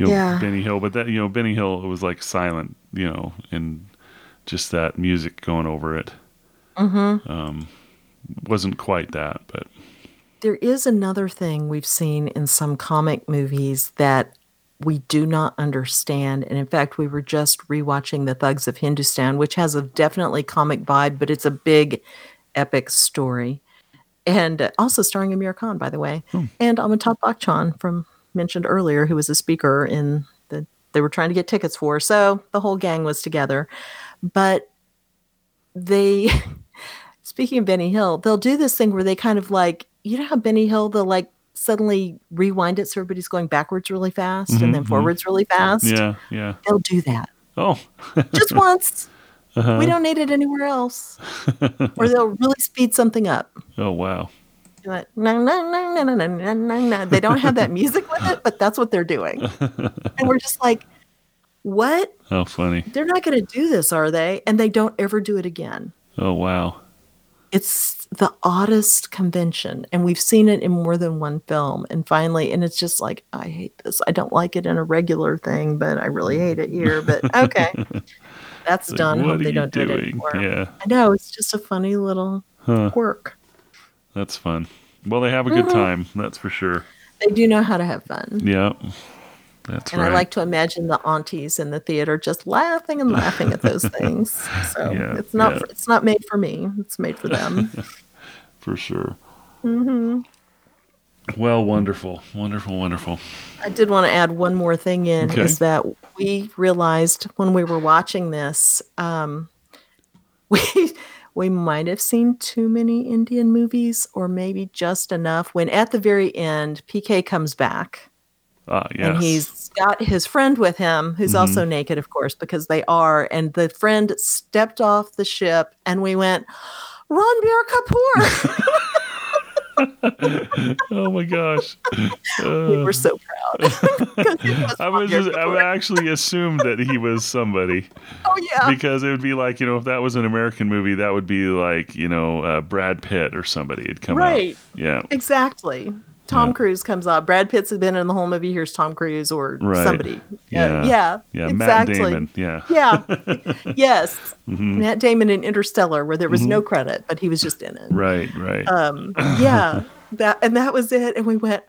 you know, Yeah. Benny Hill. But that, you know, Benny Hill it was like silent, you know, and just that music going over it. Mm-hmm. Um, wasn't quite that, but there is another thing we've seen in some comic movies that we do not understand. And in fact, we were just rewatching The Thugs of Hindostan, which has a definitely comic vibe, but it's a big, epic story. And also starring Aamir Khan, by the way, and Amitabh Bachchan from mentioned earlier, who was a speaker in the they were trying to get tickets for. So the whole gang was together. But they speaking of Benny Hill, they'll do this thing where they kind of like, you know how Benny Hill, they'll like suddenly rewind it so everybody's going backwards really fast and mm-hmm, then forwards really mm-hmm. fast. yeah, yeah. They'll do that Oh, just once. Uh-huh. We don't need it anywhere else. or they'll really speed something up. oh, wow. Like, "Na, na, na, na, na, na, na, na." They don't have that music with it, but that's what they're doing. and we're just like, what? How funny. They're not going to do this, are they? And they don't ever do it again. Oh, wow. it's the oddest convention and we've seen it in more than one film and finally and it's just like i hate this i don't like it in a regular thing but i really hate it here but okay that's Like, done what hope are they you don't do it anymore Yeah, i know it's just a funny little Huh. quirk that's fun. Well, they have a good Mm-hmm. time. That's for sure. they do know how to have fun Yeah, that's and right. i like to imagine the aunties in the theater just laughing and laughing at those things so Yeah, it's not yeah. for, it's not made for me it's made for them for sure. Mm-hmm. Well, wonderful, wonderful, wonderful. I did want to add one more thing in Okay. is that we realized when we were watching this, um, we we might have seen too many Indian movies, or maybe just enough. When at the very end, PK comes back Ah, yes. and he's got his friend with him, who's also naked, of course, because they are. And the friend stepped off the ship, and we went, Ranbir Kapoor. oh my gosh. we were so proud. was I was just, I actually assumed that he was somebody oh yeah. because it would be like you know if that was an American movie that would be like you know uh, Brad Pitt or somebody had come Right. out. Yeah. Exactly. Tom Yeah. Cruise comes up. Brad Pitt's been in the whole movie. Here's Tom Cruise or Right. somebody. Yeah. Uh, yeah. Yeah. Exactly. Matt Damon. Yeah. Yeah. yes. Mm-hmm. Matt Damon in Interstellar, where there was no credit, but he was just in it. Right. Right. Um, yeah. That and that was it. And we went.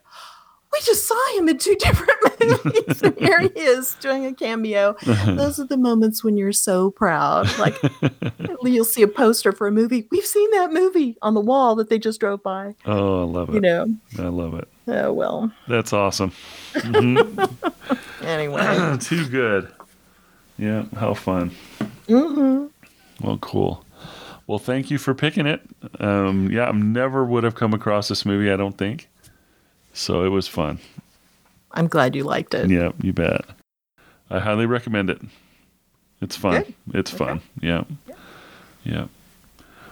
We just saw him in two different movies, and here he is doing a cameo. Those are the moments when you're so proud. Like you'll see a poster for a movie. We've seen that movie on the wall that they just drove by. oh, I love it. You know. I love it. Oh well. That's awesome. Anyway. Too good. Yeah. How fun. Mm-hmm. Well, cool. Well, thank you for picking it. Um, yeah, I never would have come across this movie. I don't think. So it was fun. I'm glad you liked it. Yeah, you bet. I highly recommend it. It's fun. Good. It's fun. Yeah. Yeah.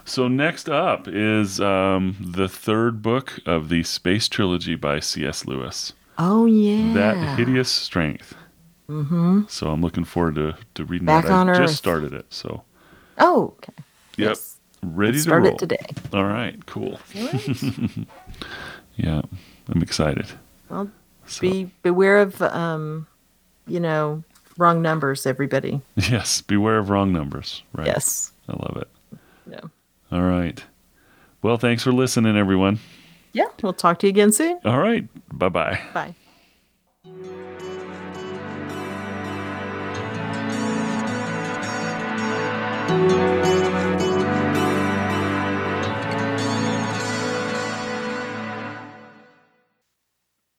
So next up is um, the third book of the Space Trilogy by C.S. Lewis. Oh yeah. That hideous strength. Mm-hmm. So I'm looking forward to, to reading Back that. I Earth. just started it. So Oh, okay. yep, Yes. ready to Start roll. it today. All right, cool. yeah, I'm excited. Well, so. be beware of um, you know wrong numbers, everybody. Yes, beware of wrong numbers. Right. Yes. I love it. Yeah. All right. Well, thanks for listening, everyone. Yeah, we'll talk to you again soon. All right. Bye-bye. Bye.